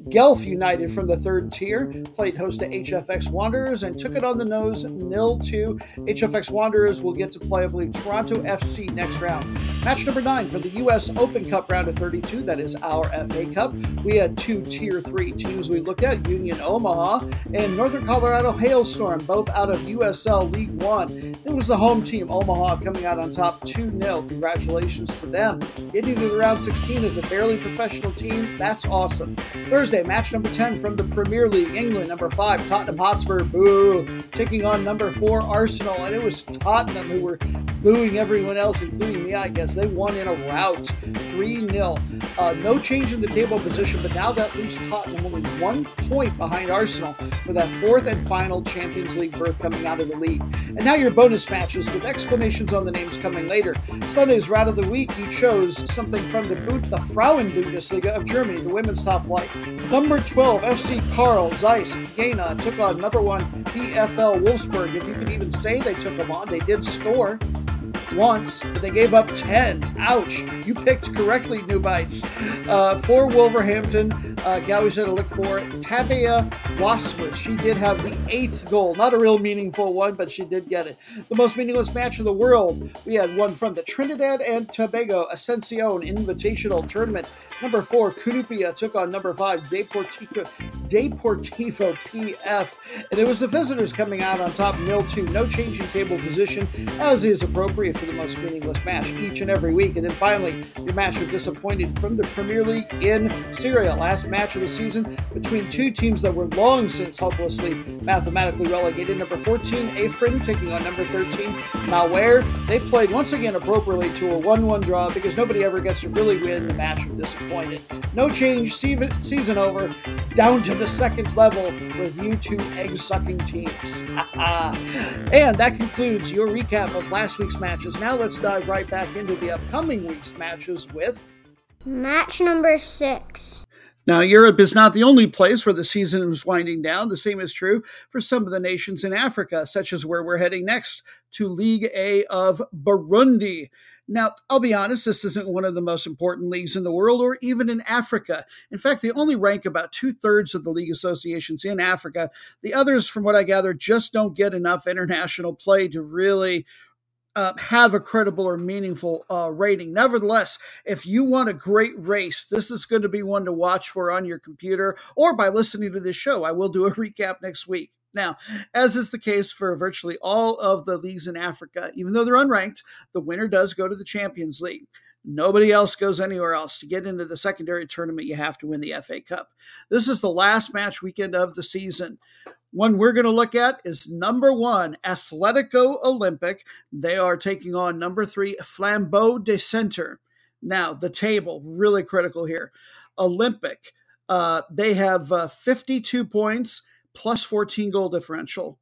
Guelph United from the third tier played host to HFX Wanderers and took it on the nose nil two. HFX Wanderers will get to play, I believe, Toronto FC next round. Match number nine for the U.S. Open Cup round of 32. That is our FA Cup. We had two tier three teams we looked at: Union Omaha and Northern Colorado Hailstorm, both out of USL League One. It was the home team, Omaha, coming out on top 2 0. Congratulations to them. Getting to the round 16 as a barely professional team, that's awesome. Thursday, match number 10 from the Premier League, England, number 5, Tottenham Hotspur, boo, taking on number 4, Arsenal. And it was Tottenham who were booing everyone else, including me, I guess. They won in a rout, 3 0. Uh, no change in the table position, but now that leaves Tottenham only one point behind Arsenal for that fourth and final Champions League berth coming out of the league. And now your bonus matches with explanations on the names coming later. Sunday's route of the week, you chose something from the boot, the Frauen-Bundesliga of Germany, the women's top flight. Number 12, FC Carl Zeiss Jena took on number one VfL Wolfsburg. If you can even say they took them on, they did score once, but they gave up 10. Ouch. You picked correctly, New Bites. Uh, for Wolverhampton, uh, Gowie said to look for Tabea Wassmuth. She did have the eighth goal. Not a real meaningful one, but she did get it. The most meaningless match in the world. We had one from the Trinidad and Tobago Ascension Invitational Tournament. Number four, Cunupia took on number five, Deportivo, Deportivo PF. And it was the visitors coming out on top, nil 2. No change in table position, as is appropriate for the most meaningless match each and every week. And then finally, your match of disappointed from the Premier League in Syria. Last match of the season between two teams that were long since hopelessly mathematically relegated. Number 14, Afrin, taking on number 13, Malware. They played once again appropriately to a 1 1 draw because nobody ever gets to really win the match of disappointed. No change, season over, down to the second level with you two egg sucking teams. [LAUGHS] and that concludes your recap of last week's matches. Now let's dive right back into the upcoming week's matches with match number six. Now, Europe is not the only place where the season is winding down. The same is true for some of the nations in Africa, such as where we're heading next to League A of Burundi. Now, I'll be honest, this isn't one of the most important leagues in the world or even in Africa. In fact, they only rank about two thirds of the league associations in Africa. The others, from what I gather, just don't get enough international play to really uh, have a credible or meaningful uh, rating. Nevertheless, if you want a great race, this is going to be one to watch for on your computer or by listening to this show. I will do a [LAUGHS] recap next week. Now, as is the case for virtually all of the leagues in Africa, even though they're unranked, the winner does go to the Champions League. Nobody else goes anywhere else. To get into the secondary tournament, you have to win the FA Cup. This is the last match weekend of the season. One we're going to look at is number one, Atletico Olympic. They are taking on number three, Flambeau de Center. Now, the table, really critical here. Olympic, uh, they have uh, 52 points plus 14 goal differential.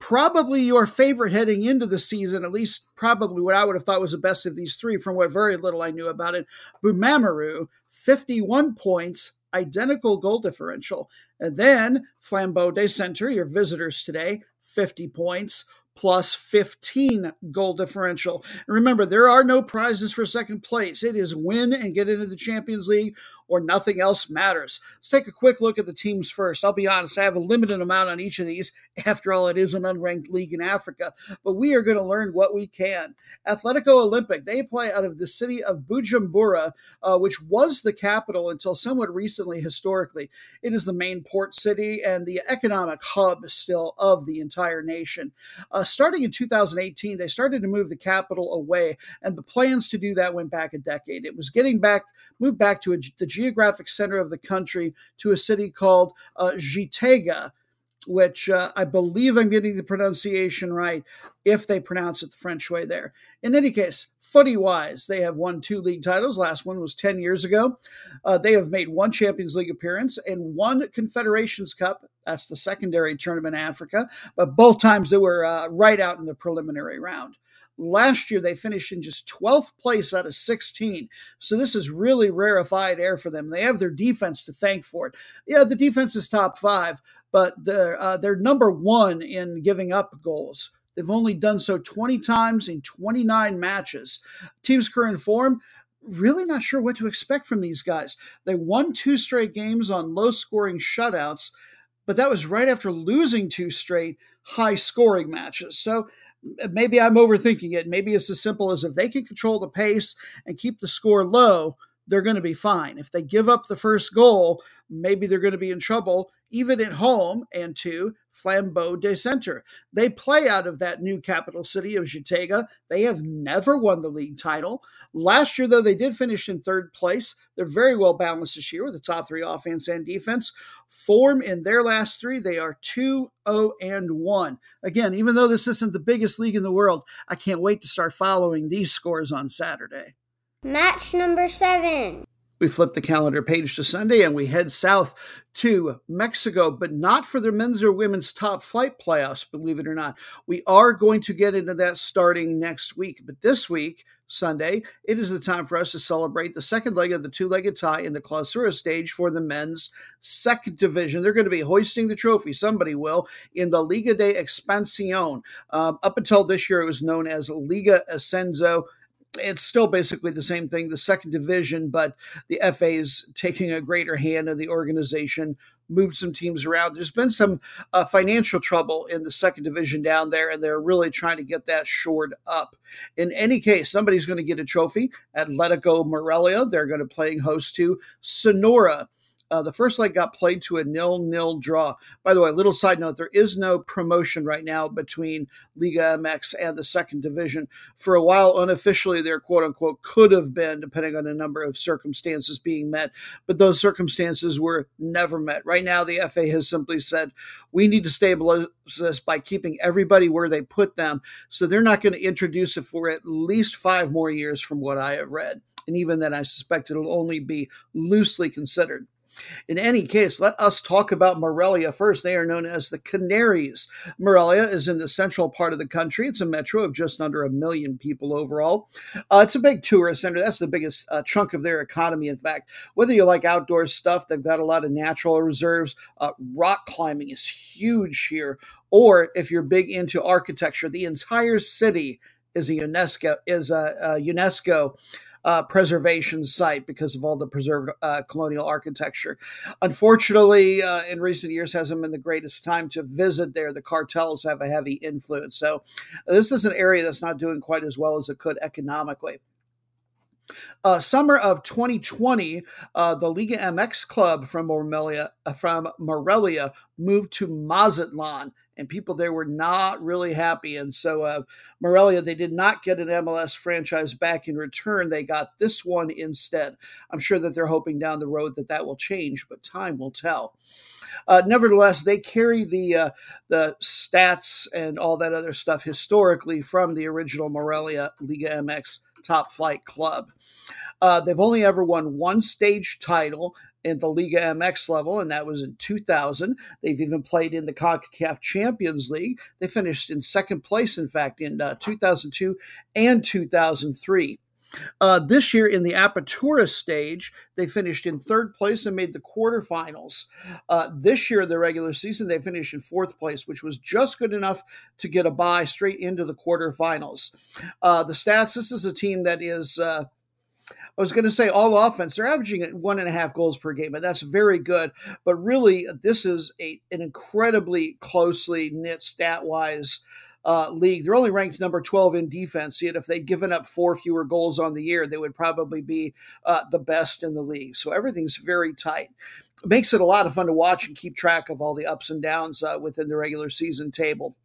Probably your favorite heading into the season, at least probably what I would have thought was the best of these three from what very little I knew about it. Bumamuru, 51 points, identical goal differential. And then Flambeau de Center, your visitors today, 50 points plus 15 goal differential. And remember, there are no prizes for second place. It is win and get into the Champions League or nothing else matters. Let's take a quick look at the teams first. I'll be honest, I have a limited amount on each of these. [LAUGHS] After all, it is an unranked league in Africa, but we are going to learn what we can. Atletico Olympic, they play out of the city of Bujumbura, uh, which was the capital until somewhat recently historically. It is the main port city and the economic hub still of the entire nation. Uh, starting in 2018, they started to move the capital away, and the plans to do that went back a decade. It was getting back, moved back to a, the geographic center of the country to a city called uh, Gitega, which uh, I believe I'm getting the pronunciation right if they pronounce it the French way there. In any case, footy wise, they have won two league titles. Last one was 10 years ago. Uh, they have made one Champions League appearance and one Confederations Cup. That's the secondary tournament in Africa. But both times they were uh, right out in the preliminary round. Last year, they finished in just 12th place out of 16. So this is really rarefied air for them. They have their defense to thank for it. Yeah, the defense is top five, but they're, uh, they're number one in giving up goals. They've only done so 20 times in 29 matches. Team's current form, really not sure what to expect from these guys. They won two straight games on low scoring shutouts, but that was right after losing two straight high scoring matches. So maybe I'm overthinking it. Maybe it's as simple as if they can control the pace and keep the score low, they're going to be fine. If they give up the first goal, maybe they're going to be in trouble, even at home. And two, Flambeau de Center. They play out of that new capital city of Gitega. They have never won the league title. Last year, though, they did finish in third place. They're very well balanced this year with the top three offense and defense. Form in their last three, they are 2 0 and 1. Again, even though this isn't the biggest league in the world, I can't wait to start following these scores on Saturday. Match number seven. We flip the calendar page to Sunday and we head south to Mexico, but not for the men's or women's top flight playoffs, believe it or not. We are going to get into that starting next week. But this week, Sunday, it is the time for us to celebrate the second leg of the two legged tie in the Clausura stage for the men's second division. They're going to be hoisting the trophy, somebody will, in the Liga de Expansión. Um, up until this year, it was known as Liga Ascenso it's still basically the same thing, the second division, but the FA is taking a greater hand in the organization, moved some teams around. There's been some uh, financial trouble in the second division down there, and they're really trying to get that shored up. In any case, somebody's going to get a trophy. Atletico Morelia, they're going to playing host to Sonora. Uh, the first leg got played to a nil-nil draw. By the way, little side note: there is no promotion right now between Liga MX and the second division. For a while, unofficially, there "quote unquote" could have been, depending on a number of circumstances being met, but those circumstances were never met. Right now, the FA has simply said we need to stabilize this by keeping everybody where they put them. So they're not going to introduce it for at least five more years, from what I have read. And even then, I suspect it'll only be loosely considered. In any case, let us talk about Morelia first. They are known as the Canaries. Morelia is in the central part of the country. It's a metro of just under a million people overall. Uh, it's a big tourist center. That's the biggest uh, chunk of their economy, in fact. Whether you like outdoor stuff, they've got a lot of natural reserves. Uh, rock climbing is huge here. Or if you're big into architecture, the entire city is a UNESCO is a, a UNESCO uh, preservation site because of all the preserved uh, colonial architecture. Unfortunately, uh, in recent years, hasn't been the greatest time to visit there. The cartels have a heavy influence, so this is an area that's not doing quite as well as it could economically. Uh, summer of 2020, uh, the Liga MX club from Morelia, uh, from Morelia moved to Mazatlan and people there were not really happy. And so, uh, Morelia, they did not get an MLS franchise back in return. They got this one instead. I'm sure that they're hoping down the road that that will change, but time will tell. Uh, nevertheless, they carry the uh, the stats and all that other stuff historically from the original Morelia Liga MX top flight club. Uh, they've only ever won one stage title in the Liga MX level, and that was in 2000. They've even played in the CONCACAF Champions League. They finished in second place, in fact, in uh, 2002 and 2003. Uh, this year in the Apertura stage, they finished in third place and made the quarterfinals. Uh, this year in the regular season, they finished in fourth place, which was just good enough to get a bye straight into the quarterfinals. Uh, the stats this is a team that is. Uh, I was going to say all offense. They're averaging at one and a half goals per game, but that's very good. But really, this is a an incredibly closely knit stat wise uh, league. They're only ranked number 12 in defense. Yet if they'd given up four fewer goals on the year, they would probably be uh, the best in the league. So everything's very tight. It makes it a lot of fun to watch and keep track of all the ups and downs uh, within the regular season table.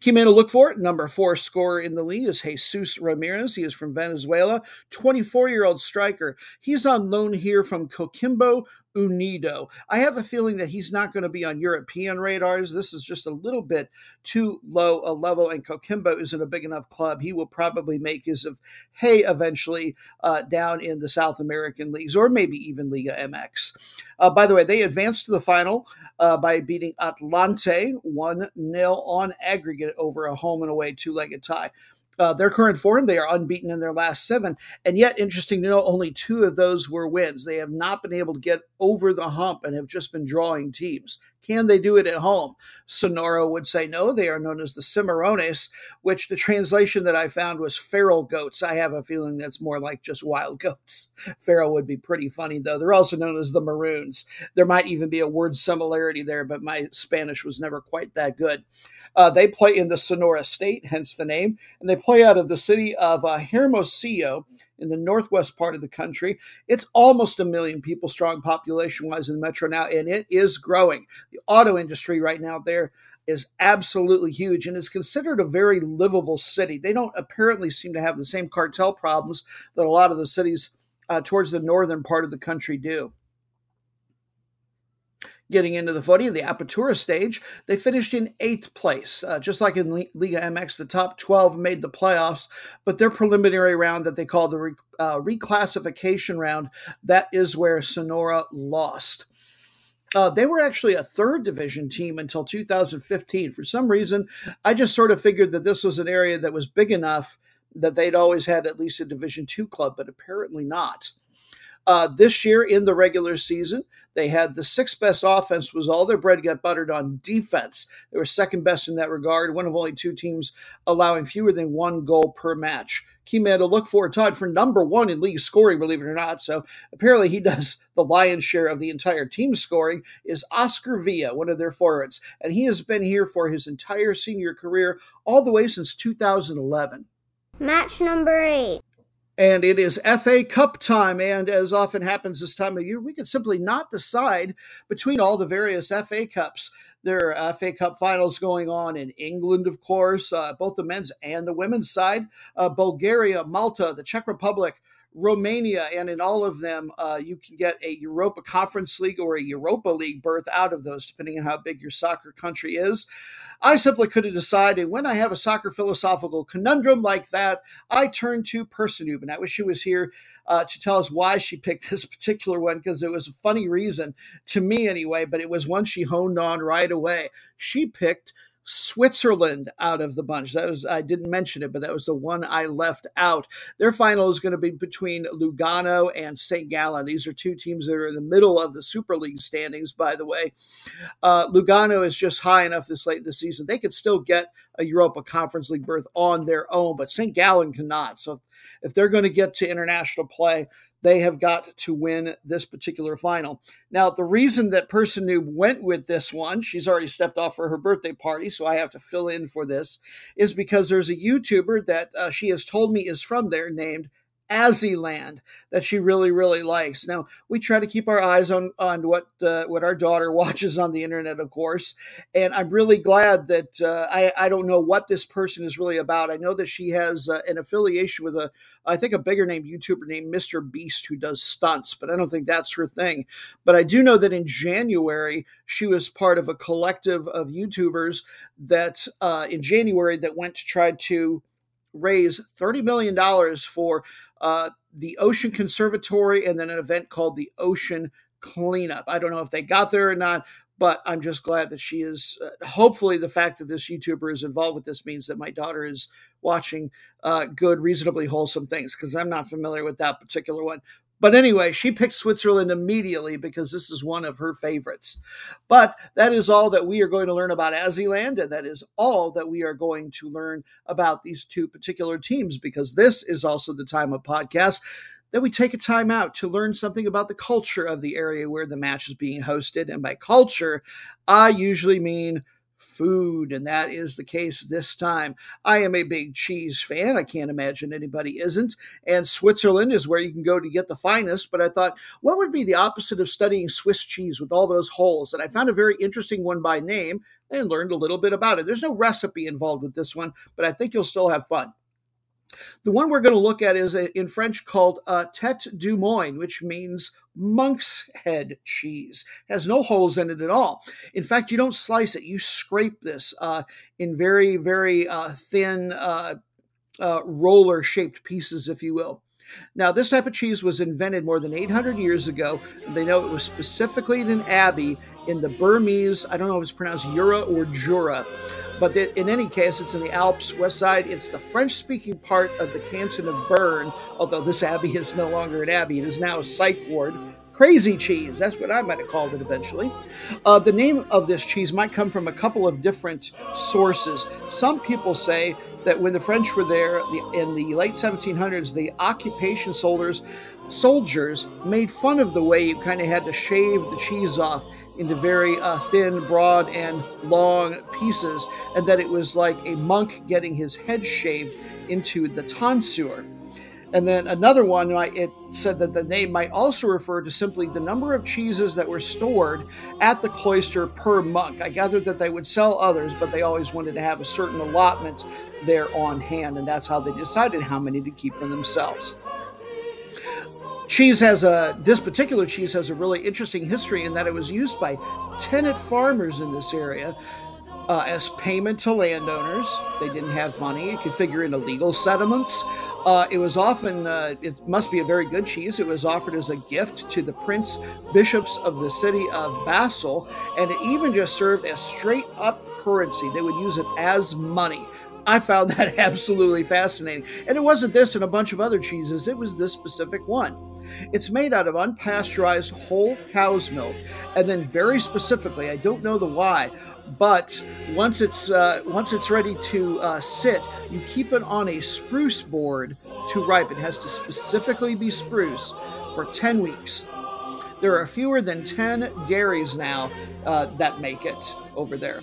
Key man to look for, it. number four scorer in the league is Jesus Ramirez. He is from Venezuela, 24 year old striker. He's on loan here from Coquimbo Unido. I have a feeling that he's not going to be on European radars. This is just a little bit too low a level, and Coquimbo isn't a big enough club. He will probably make his of hay eventually uh, down in the South American leagues or maybe even Liga MX. Uh, by the way, they advanced to the final uh, by beating Atlante 1 0 on aggregate over a home and away two legged tie uh, their current form, they are unbeaten in their last seven. And yet, interesting to know, only two of those were wins. They have not been able to get over the hump and have just been drawing teams. Can they do it at home? Sonora would say no. They are known as the Cimarrones, which the translation that I found was feral goats. I have a feeling that's more like just wild [LAUGHS] goats. Feral would be pretty funny, though. They're also known as the Maroons. There might even be a word similarity there, but my Spanish was never quite that good. Uh, they play in the Sonora State, hence the name, and they play out of the city of uh, Hermosillo in the northwest part of the country. It's almost a million people strong population wise in the metro now, and it is growing. The auto industry right now there is absolutely huge and is considered a very livable city. They don't apparently seem to have the same cartel problems that a lot of the cities uh, towards the northern part of the country do getting into the footy the Apertura stage. They finished in eighth place. Uh, just like in Liga MX, the top 12 made the playoffs, but their preliminary round that they call the re- uh, reclassification round, that is where Sonora lost. Uh, they were actually a third division team until 2015. For some reason, I just sort of figured that this was an area that was big enough that they'd always had at least a Division two club, but apparently not. Uh, this year in the regular season, they had the sixth best offense was all their bread got buttered on defense. They were second best in that regard, one of only two teams allowing fewer than one goal per match. Key man to look for Todd for number one in league scoring, believe it or not. So apparently he [LAUGHS] does the lion's share of the entire team scoring is Oscar Villa, one of their forwards. And he has been here for his entire senior career, all the way since 2011. Match number eight and it is FA Cup time. And as often happens this time of year, we can simply not decide between all the various FA Cups. There are FA Cup finals going on in England, of course, uh, both the men's and the women's side, uh, Bulgaria, Malta, the Czech Republic, Romania, and in all of them, uh, you can get a Europa Conference League or a Europa League berth out of those, depending on how big your soccer country is. I simply couldn't decide, and when I have a soccer philosophical conundrum like that, I turn to Person Noob, and I wish she was here uh, to tell us why she picked [LAUGHS] this particular one because it was a funny reason to me anyway, but it was one she honed on right away. She picked Switzerland out of the bunch. That was I didn't mention it, but that was the one I left out. Their final is going to be between Lugano and St. Gallen. These are two teams that are in the middle of the Super League standings, by the way. Uh, Lugano is just high enough this late in the season. They could still get a Europa Conference League berth on their own, but St. Gallen cannot. So if they're going to get to international play, they have got to win this particular final. Now, the reason that Person Noob went with this one, she's already stepped off for her birthday party, so I have to fill in for this, is because there's a YouTuber that uh, she has told me is from there named Azzyland that she really really likes. Now we try to keep our eyes on on what uh, what our daughter [LAUGHS] watches on the internet, of course, and I'm really glad that uh, I I don't know what this person is really about. I know that she has uh, an affiliation with a I think a bigger name YouTuber named Mr. Beast who does stunts, but I don't think that's her thing. But I do know that in January she was part of a collective of YouTubers that uh, in January that went to try to raise $30 million for uh, the Ocean Conservancy and then an event called the Ocean Cleanup. I don't know if they got there or not, but I'm just glad that she is. Uh, hopefully, the fact that this YouTuber is involved with this means that my daughter is watching uh, good, reasonably wholesome things because I'm not familiar with that particular one. But anyway, she picked Switzerland immediately because this is one of her favorites. But that is all that we are going to learn about Azzyland, and that is all that we are going to learn about these two particular teams because this is also the time of podcast that we take a time out to learn something about the culture of the area where the match is being hosted. And by culture, I usually mean food, and that is the case this time. I am a big cheese fan. I can't imagine anybody isn't. And Switzerland is where you can go to get the finest. But I thought, what would be the opposite of studying Swiss cheese with all those holes? And I found a very interesting one by name and learned a little bit about it. There's no recipe involved with this one, but I think you'll still have fun. The one we're going to look at is in French called uh, tête du moine, which means monk's head cheese. It has no holes in it at all. In fact, you don't slice it; you scrape this uh, in very, very uh, thin uh, uh, roller-shaped pieces, if you will. Now, this type of cheese was invented more than 800 years ago. They know it was specifically in an abbey in the Bernese, I don't know if it's pronounced Jura or Jura, but in any case, it's in the Alps, west side. It's the French speaking part of the canton of Bern, although this abbey is no longer an abbey, it is now a psych ward. Crazy cheese, that's what I might have called it eventually. Uh, the name of this cheese might come from a couple of different sources. Some people say that when the French were there the, in the late 1700s, the occupation soldiers soldiers made fun of the way you kind of had to shave the cheese off into very uh, thin, broad, and long pieces, and that it was like a monk getting his head shaved into the tonsure. And then another one, it said that the name might also refer to simply the number of cheeses that were stored at the cloister per monk. I gathered that they would sell others, but they always wanted to have a certain allotment there on hand, and that's how they decided how many to keep for themselves cheese has a this particular cheese has a really interesting history in that it was used by tenant farmers in this area uh, as payment to landowners. They didn't have money. You could figure in illegal settlements. Uh, it was often, uh, it must be a very good cheese. It was offered as a gift to the prince bishops of the city of Basel, and it even just served as straight up currency. They would use it as money. I found [LAUGHS] that absolutely fascinating. And it wasn't this and a bunch of other cheeses, it was this specific one. It's made out of unpasteurized whole cow's milk, and then very specifically, I don't know the why, but once it's uh, once it's ready to uh, sit, you keep it on a spruce board to ripen. It has to specifically be spruce for ten weeks. There are fewer than 10 dairies now uh, that make it over there.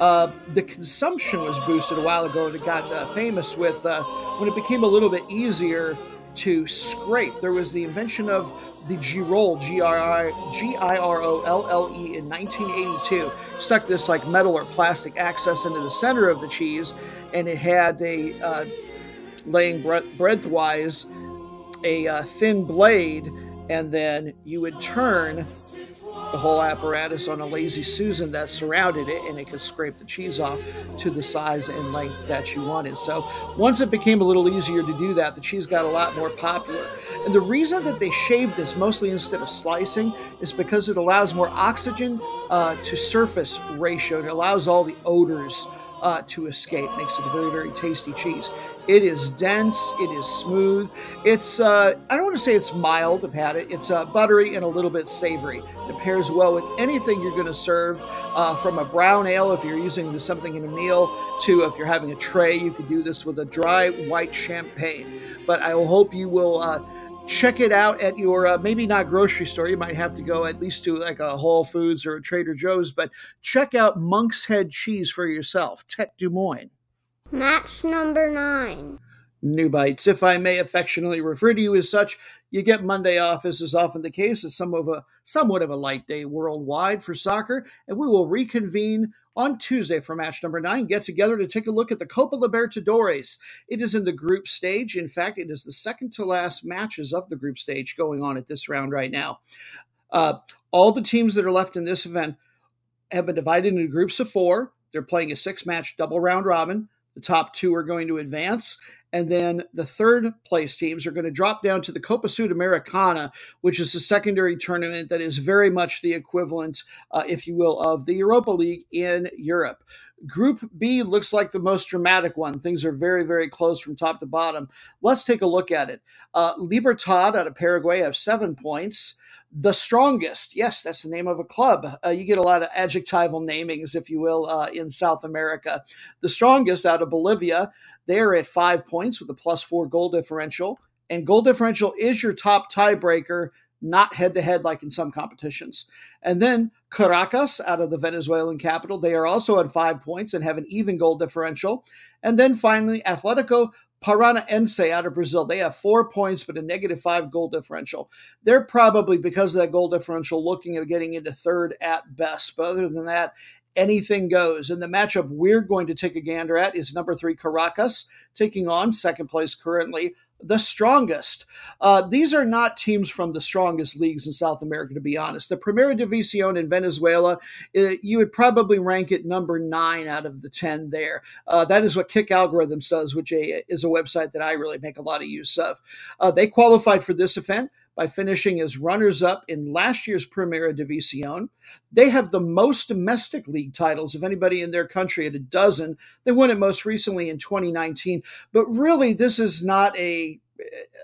Uh, the consumption was boosted a while ago. It got uh, famous with uh, when it became a little bit easier to scrape. There was the invention of the Girolle, G R I R O L L E, in 1982. Stuck this like metal or plastic access into the center of the cheese, and it had a uh, laying breadthwise a uh, thin blade, and then you would turn the whole apparatus on a lazy Susan that surrounded it, and it could scrape the cheese off to the size and length that you wanted. So once it became a little easier to do that, the cheese got a lot more popular. And the reason that they shaved this mostly instead of slicing is because it allows more oxygen uh, to surface ratio. It allows all the odors uh, to escape. Makes it a very, very tasty cheese. It is dense. It is smooth. It's uh, I don't want to say it's mild. I've had it. It's uh, buttery and a little bit savory. It pairs well with anything you're going to serve, uh, from a brown ale if you're using something in a meal to if you're having a tray. You could do this with a dry white champagne. But I hope you will uh, check it out at your uh, maybe not grocery store. You might have to go at least to like a Whole Foods or a Trader Joe's, but check out Monk's Head cheese for yourself. Tête du Moine. Match number nine. New Bites. If I may affectionately refer to you as such, you get Monday off, as is often the case. It's some of a somewhat of a light day worldwide for soccer, and we will reconvene on Tuesday for match number nine. Get together to take a look at the Copa Libertadores. It is in the group stage. In fact, it is the second to last matches of the group stage going on at this round right now. Uh, all the teams that are left in this event have been divided into groups of four. They're playing a six match double round robin. The top two are going to advance. And then the third place teams are going to drop down to the Copa Sudamericana, which is a secondary tournament that is very much the equivalent, uh, if you will, of the Europa League in Europe. Group B looks like the most dramatic one. Things are very, very close from top to bottom. Let's take a look at it. Uh, Libertad out of Paraguay have seven points the strongest. Yes, that's the name of a club. Uh, you get a lot of adjectival namings, if you will, uh, in South America. The strongest out of Bolivia, they're at five points with a plus four goal differential. And goal differential is your top tiebreaker, not head to head like in some competitions. And then Caracas out of the Venezuelan capital, they are also at five points and have an even goal differential. And then finally, Atletico Paranaense out of Brazil. They have four points, but a negative five goal differential. They're probably, because of that goal differential, looking at getting into third at best. But other than that, anything goes. And the matchup we're going to take a gander at is number three Caracas, taking on second place currently the strongest. Uh, these are not teams from the strongest leagues in South America, to be honest. The Primera División in Venezuela, it, uh, you would probably rank it number nine out of the 10 there. Uh, that is what Kick Algorithms does, which a, is a website that I really make a lot of use of. Uh, they qualified for this event by finishing as runners up in last year's Primera División. They have the most domestic league titles of anybody in their country at a dozen. They won it most recently in 2019. But really, this is not a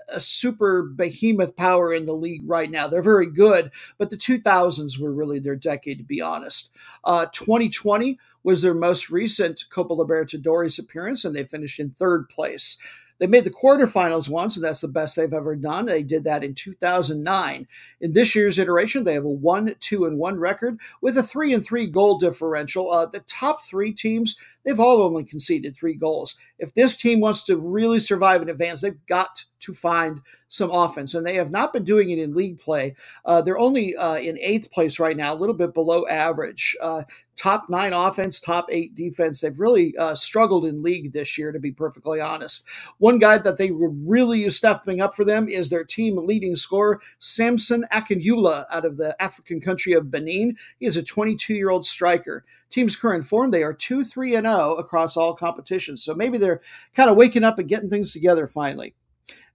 a super behemoth power in the league right now. They're very good, but the 2000s were really their decade, to be honest. Uh, 2020 was their most recent Copa Libertadores appearance, and they finished in third place. They made the quarterfinals once, and that's the best they've ever done. They did that in 2009. In this year's iteration, they have a one, two, and one record with a three and three goal differential. Uh, the top three teams, they've all only conceded three goals. If this team wants to really survive and advance, they've got to find some offense, and they have not been doing it in league play. Uh, they're only uh, in eighth place right now, a little bit below average. Uh, top nine offense, top eight defense. They've really uh, struggled in league this year, to be perfectly honest. One guy that they would really use stepping up for them is their team leading scorer, Samson Akinyoola, out of the African country of Benin. He is a 22 year old striker. Team's current form, they are 2 3 and 0 across all competitions. So maybe they're kind of waking up and getting things together finally.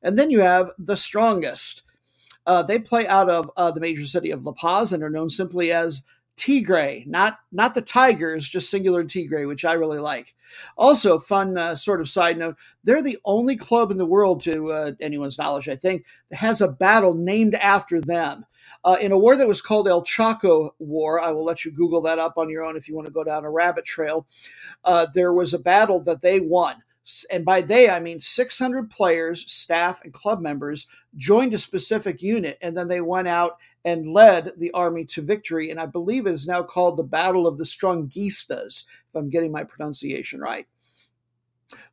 And then you have the strongest. Uh, they play out of uh, the major city of La Paz and are known simply as Tigre, not not the Tigers, just singular Tigre, which I really like. Also, fun uh, sort of side note: they're the only club in the world, to uh, anyone's knowledge, I think, that has a battle named after them. Uh, in a war that was called El Chaco War, I will let you Google that up on your own if you want to go down a rabbit trail. Uh, there was a battle that they won and by they I mean 600 players, staff, and club members joined a specific unit, and then they went out and led the army to victory. And I believe it is now called the Battle of the Strongistas, if I'm getting my pronunciation right.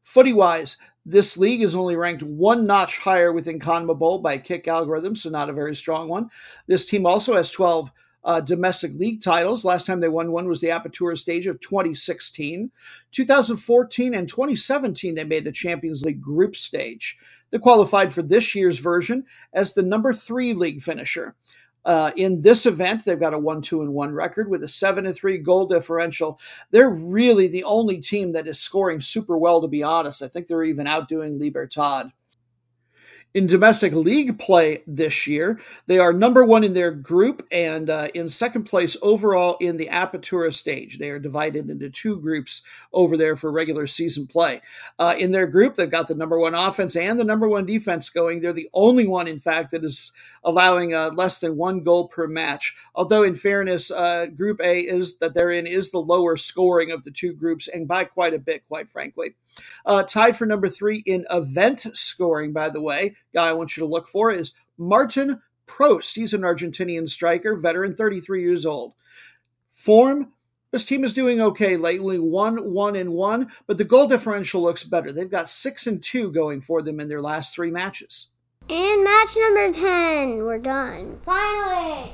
Footy wise, this league is only ranked one notch higher within CONMEBOL by kick algorithm, so not a very strong one. This team also has 12 uh, domestic league titles. Last time they won one was the Apertura stage of 2016. 2014 and 2017, they made the Champions League group stage. They qualified for this year's version as the number three league finisher. Uh, in this event, they've got a 1 2 and 1 record with a 7 and 3 goal differential. They're really the only team that is scoring super well, to be honest. I think they're even outdoing Libertad. In domestic league play this year, they are number one in their group and uh, in second place overall in the Apertura stage. They are divided into two groups over there for regular season play. Uh, in their group, they've got the number one offense and the number one defense going. They're the only one, in fact, that is allowing uh, less than one goal per match. Although, in fairness, uh, Group A is that they're in is the lower scoring of the two groups, and by quite a bit, quite frankly. Uh, tied for number three in event scoring, by the way, guy I want you to look for is Martin Prost. He's an Argentinian striker, veteran, 33 years old. Form This team is doing okay lately, one, one, and one, but the goal differential looks better. They've got six and two going for them in their last three matches. And match number 10, we're done. Finally!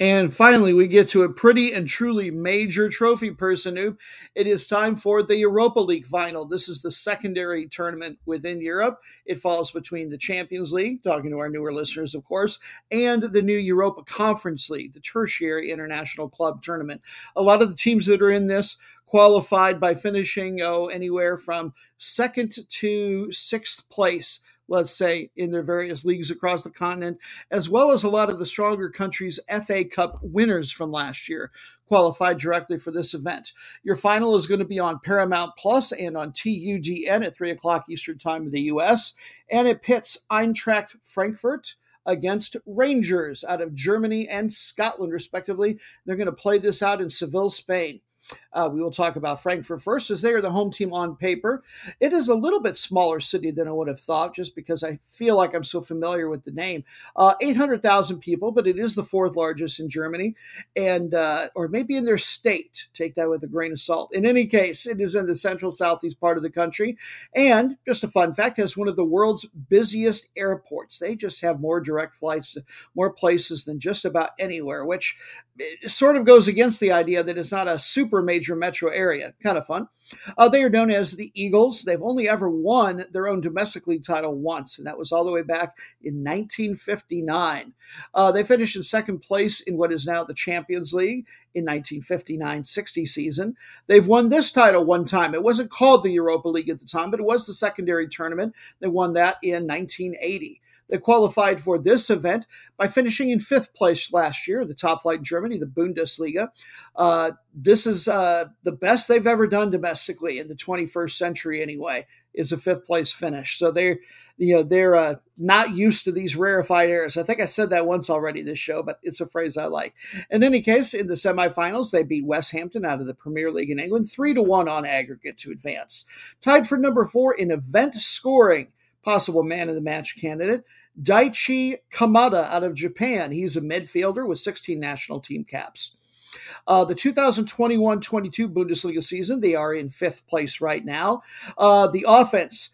And finally, we get to a pretty and truly major trophy person. Oop. It is time for the Europa League final. This is the secondary tournament within Europe. It falls between the Champions League, talking to our newer listeners, of course, and the new Europa Conference League, the tertiary international club tournament. A lot of the teams that are in this qualified by finishing oh, anywhere from second to sixth place let's say, in their various leagues across the continent, as well as a lot of the stronger countries' FA Cup winners from last year qualified directly for this event. Your final is going to be on Paramount Plus and on TUDN at 3 o'clock Eastern Time in the U.S., and it pits Eintracht Frankfurt against Rangers out of Germany and Scotland, respectively. They're going to play this out in Seville, Spain. Uh, we will talk about Frankfurt first, as they are the home team on paper. It is a little bit smaller city than I would have thought, just because I feel like I'm so familiar with the name. Uh, 800,000 people, but it is the fourth largest in Germany, and uh, or maybe in their state. Take that with a grain of salt. In any case, it is in the central southeast part of the country, and just a fun fact, has one of the world's busiest airports. They just have more direct flights to more places than just about anywhere, which sort of goes against the idea that it's not a super major metro area. Kind of fun. Uh, they are known as the Eagles. They've only ever won their own domestic league title once, and that was all the way back in 1959. Uh, they finished in second place in what is now the Champions League in 1959 60 season. They've won this title one time. It wasn't called the Europa League at the time, but it was the secondary tournament. They won that in 1980. They qualified for this event by finishing in fifth place last year, the top flight in Germany, the Bundesliga. Uh, this is uh, the best they've ever done domestically in the 21st century, anyway. Is a fifth place finish. So they're, you know, they're uh, not used to these rarefied airs. I think I said that once already this show, but it's a phrase I like. In any case, in the semifinals, they beat West Hampton out of the Premier League in England, three to one on aggregate to advance. Tied for number four in event scoring possible man of the match candidate. Daichi Kamada out of Japan. He's a midfielder with 16 national team caps. Uh, the 2021 22 Bundesliga season, they are in fifth place right now. Uh, the offense,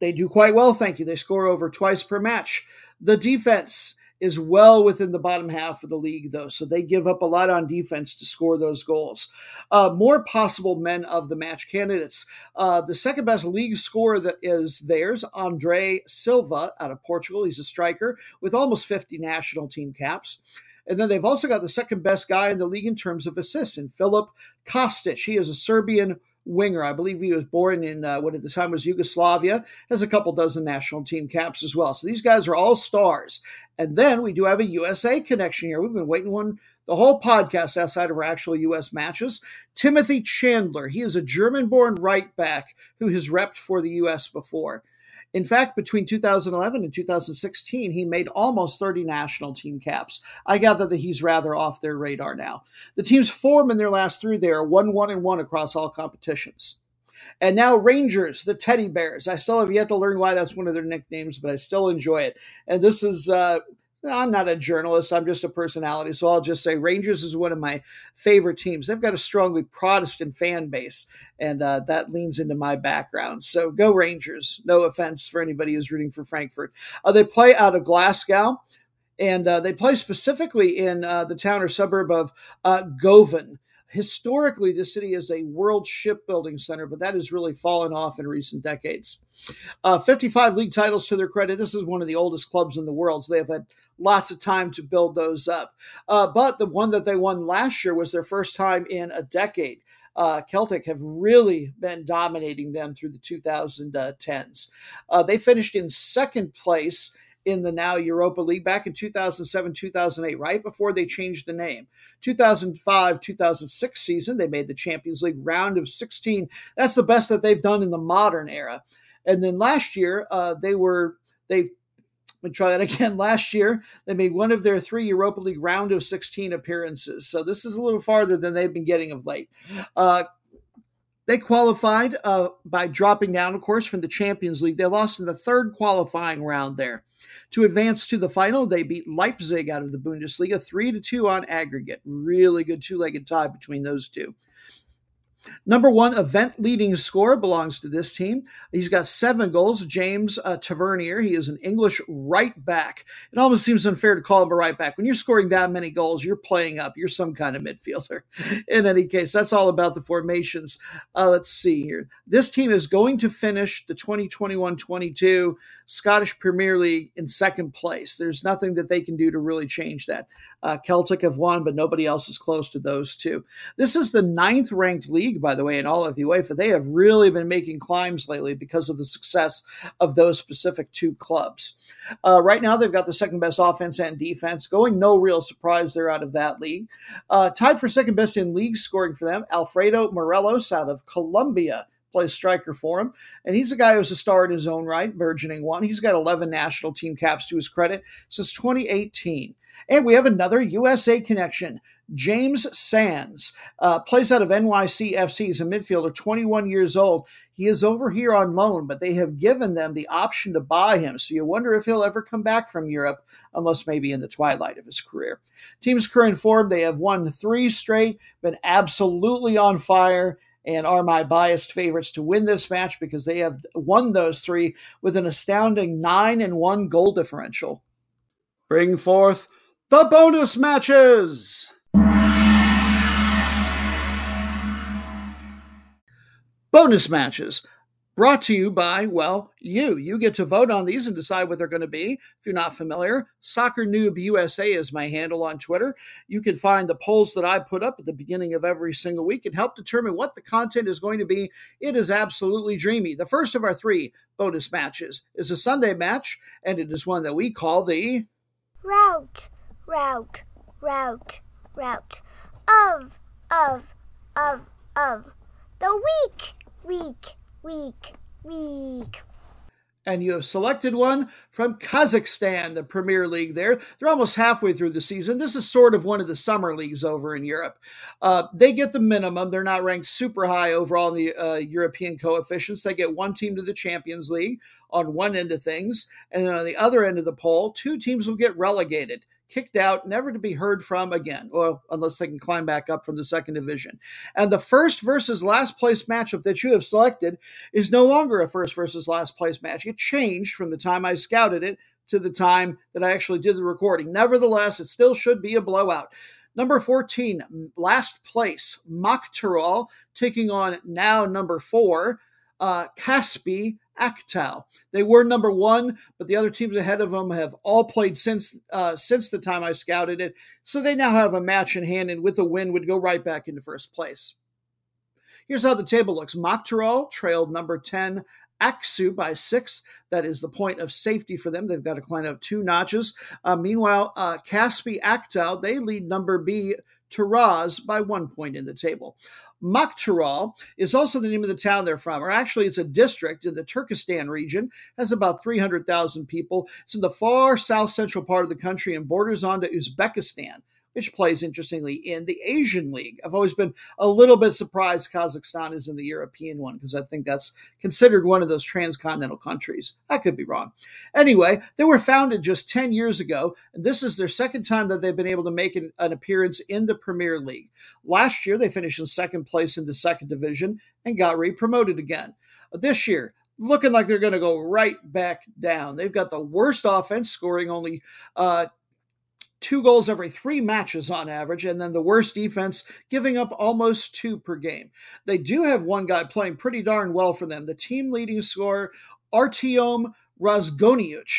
they do quite well, thank you. They score over twice per match. The defense, is well within the bottom half of the league, though. So they give up a lot on defense to score those goals. Uh, more possible men of the match candidates. Uh, the second best league scorer that is theirs, Andre Silva out of Portugal. He's a striker with almost 50 national team caps. And then they've also got the second best guy in the league in terms of assists, in Filip Kostić. He is a Serbian winger. I believe he was born in uh, what at the time was Yugoslavia, has a couple dozen national team caps as well. So these guys are all stars. And then we do have a USA connection here. We've been waiting one the whole podcast outside of our actual U.S. matches. Timothy Chandler, he is a German born right back who has repped for the U.S. before. In fact, between 2011 and 2016, he made almost 30 national team caps. I gather that he's rather off their radar now. The team's form in their last three there are 1 1 and 1 across all competitions. And now Rangers, the Teddy Bears. I still have yet to learn why that's one of their nicknames, but I still enjoy it. And this is uh, I'm not a journalist. I'm just a personality. So I'll just say Rangers is one of my favorite teams. They've got a strongly Protestant fan base, and uh, that leans into my background. So go Rangers. No offense for anybody who's rooting for Frankfurt. Uh, they play out of Glasgow, and uh, they play specifically in uh, the town or suburb of uh, Govan. Historically, the city is a world shipbuilding center, but that has really fallen off in recent decades. Uh, 55 league titles to their credit. This is one of the oldest clubs in the world, so they have had lots of time to build those up. Uh, but the one that they won last year was their first time in a decade. Uh, Celtic have really been dominating them through the 2010s. Uh, they finished in second place in the now Europa League back in 2007 2008, right before they changed the name. 2005 2006 season, they made the Champions League round of 16. That's the best that they've done in the modern era. And then last year, uh, they were, they let me try that [LAUGHS] again. Last year, they made one of their three Europa League round of 16 appearances. So this is a little farther than they've been getting of late. Uh, they qualified uh, by dropping down, of course, from the Champions League. They lost in the third qualifying round there. To advance to the final, they beat Leipzig out of the Bundesliga 3 to 2 on aggregate. Really good two legged tie between those two. Number one event leading scorer belongs to this team. He's got seven goals. James uh, Tavernier. He is an English right back. It almost seems unfair to call him a right back. When you're scoring that many goals, you're playing up. You're some kind of midfielder. [LAUGHS] In any case, that's all about the formations. Uh, let's see here. This team is going to finish the 2021 22 Scottish Premier League in second place. There's nothing that they can do to really change that. Uh, Celtic have won, but nobody else is close to those two. This is the ninth ranked league, by the way, in all of UEFA. They have really been making climbs lately because of the success of those specific two clubs. Uh, right now, they've got the second best offense and defense going. No real surprise they're out of that league. Uh, tied for second best in league scoring for them, Alfredo Morelos out of Colombia plays striker for him. And he's a guy who's a star in his own right, burgeoning one. He's got 11 national team caps to his credit since 2018. And we have another USA connection. James Sands uh, plays out of NYCFC. He's a midfielder, 21 years old. He is over here on loan, but they have given them the option to buy him. So you wonder if he'll ever come back from Europe, unless maybe in the twilight of his career. Team's current form, they have won three straight, been absolutely on fire, and are my biased favorites to win this match because they have won those three with an astounding 9 and 1 goal differential. Bring forth the bonus matches. Bonus matches brought to you by, well, you. You get to vote on these and decide what they're going to be. If you're not familiar, Soccer Noob USA is my handle on Twitter. You can find the polls that I put up at the beginning of every single week and help determine what the content is going to be. It is absolutely dreamy. The first of our three bonus matches is a Sunday match, and it is one that we call the route route, route, route of, of, of, of the week, week, week, week. And you have selected one from Kazakhstan, the Premier League there. They're almost halfway through the season. This is sort of one of the summer leagues over in Europe. Uh, they get the minimum. They're not ranked super high overall in the uh, European coefficients. They get one team to the Champions League on one end of things. And then on the other end of the poll, two teams will get relegated kicked out, never to be heard from again, well, unless they can climb back up from the second division. And the first versus last place matchup that you have selected is no longer a first versus last place match. It changed from the time I scouted it to the time that I actually did the recording. Nevertheless, it still should be a blowout. Number 14, last place, Maktaaral, taking on now number four, uh, Aktau. They were number one, but the other teams ahead of them have all played since uh, since the time I scouted it. So they now have a match in hand, and with a win, would go right back into first place. Here's how the table looks: Maktaaral trailed number ten. Aksu by six. That is the point of safety for them. They've got to climb up two notches. Uh, meanwhile, uh, Kaspi Aktau, they lead number B Taraz by one point in the table. Maktaaral is also the name of the town they're from, or actually, it's a district in the Turkestan region, has about 300,000 people. It's in the far south central part of the country and borders onto Uzbekistan which plays interestingly in the Asian League. I've always been a little bit surprised Kazakhstan is in the European one because I think that's considered one of those transcontinental countries. I could be wrong. Anyway, they were founded just 10 years ago, and this is their second time that they've been able to make an, an appearance in the Premier League. Last year, they finished in second place in the second division and got re promoted again. This year, looking like they're going to go right back down. They've got the worst offense, scoring only uh, two goals every three matches on average, and then the worst defense, giving up almost two per game. They do have one guy playing pretty darn well for them, the team leading scorer, Artiom Rozgoniuc.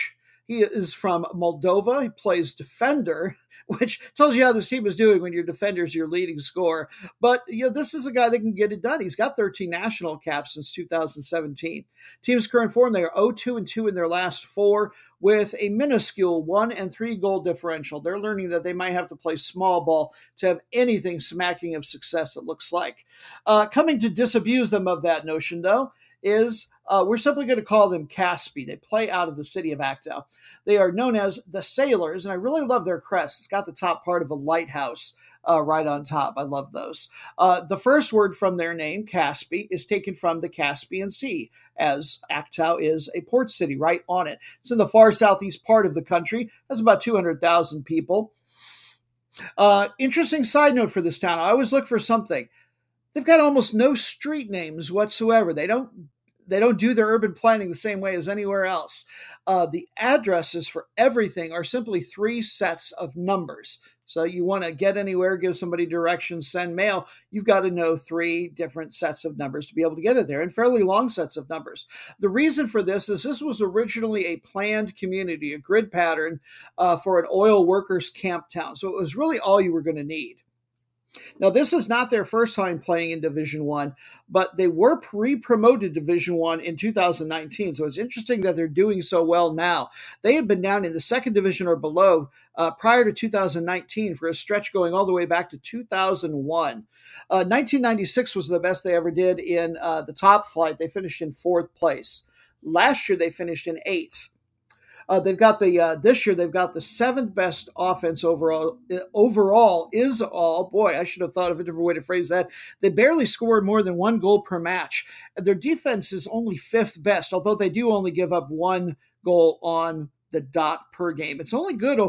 He is from Moldova. He plays defender [LAUGHS] which tells you how this team is doing when your defender's your leading scorer. But you know, this is a guy that can get it done. He's got 13 national caps since 2017. Team's current form, they are 0-2 and 2 in their last four with a minuscule one and three goal differential. They're learning that they might have to play small ball to have anything smacking of success, it looks like. Uh, coming to disabuse them of that notion, though, is Uh, we're simply going to call them Caspi. They play out of the city of Aktau. They are known as the Sailors, and I really love their crest. It's got the top part of a lighthouse uh, right on top. I love those. Uh, the first word from their name, Caspi, is taken from the Caspian Sea, as Aktau is a port city right on it. It's in the far southeast part of the country. Has about 200,000 people. Uh, interesting side note for this town. I always look for something. They've got almost no street names whatsoever. They don't they don't do their urban planning the same way as anywhere else. Uh, the addresses for everything are simply three sets of numbers. So you want to get anywhere, give somebody directions, send mail, you've got to know three different sets of numbers to be able to get it there and fairly long sets of numbers. The reason for this is this was originally a planned community, a grid pattern uh, for an oil workers camp town. So it was really all you were going to need. Now, this is not their first time playing in Division One, but they were pre-promoted Division One in 2019. So it's interesting that they're doing so well now. They had been down in the second division or below uh, prior to 2019 for a stretch going all the way back to 2001. Uh, 1996 was the best they ever did in uh, the top flight. They finished in fourth place. Last year, they finished in eighth. Uh, they've got the uh, this year they've got the seventh best offense overall. Overall is all boy. I should have thought of a different way to phrase that. They barely scored more than one goal per match. Their defense is only fifth best, although they do only give up one goal on the dot per game. It's only good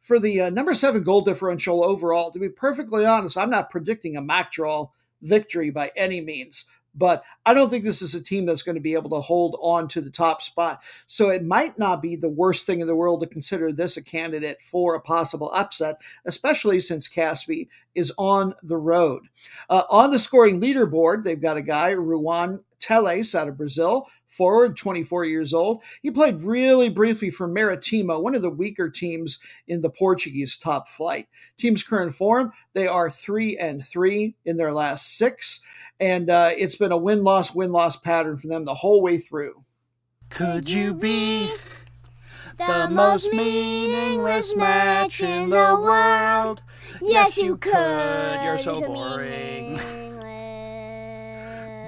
for the uh, number seven goal differential overall. To be perfectly honest, I'm not predicting a Maktaaral victory by any means, but I don't think this is a team that's going to be able to hold on to the top spot. So it might not be the worst thing in the world to consider this a candidate for a possible upset, especially since Caspi is on the road. Uh, on the scoring leaderboard, they've got a guy, Ruan Teles out of Brazil, forward, 24 years old. He played really briefly for Maritimo, one of the weaker teams in the Portuguese top flight. Team's current form, they are 3 and 3 in their last 6 and uh, it's been a win loss win loss pattern for them the whole way through. Could you be the most meaningless match in the world? Yes, you could. You're so boring. [LAUGHS]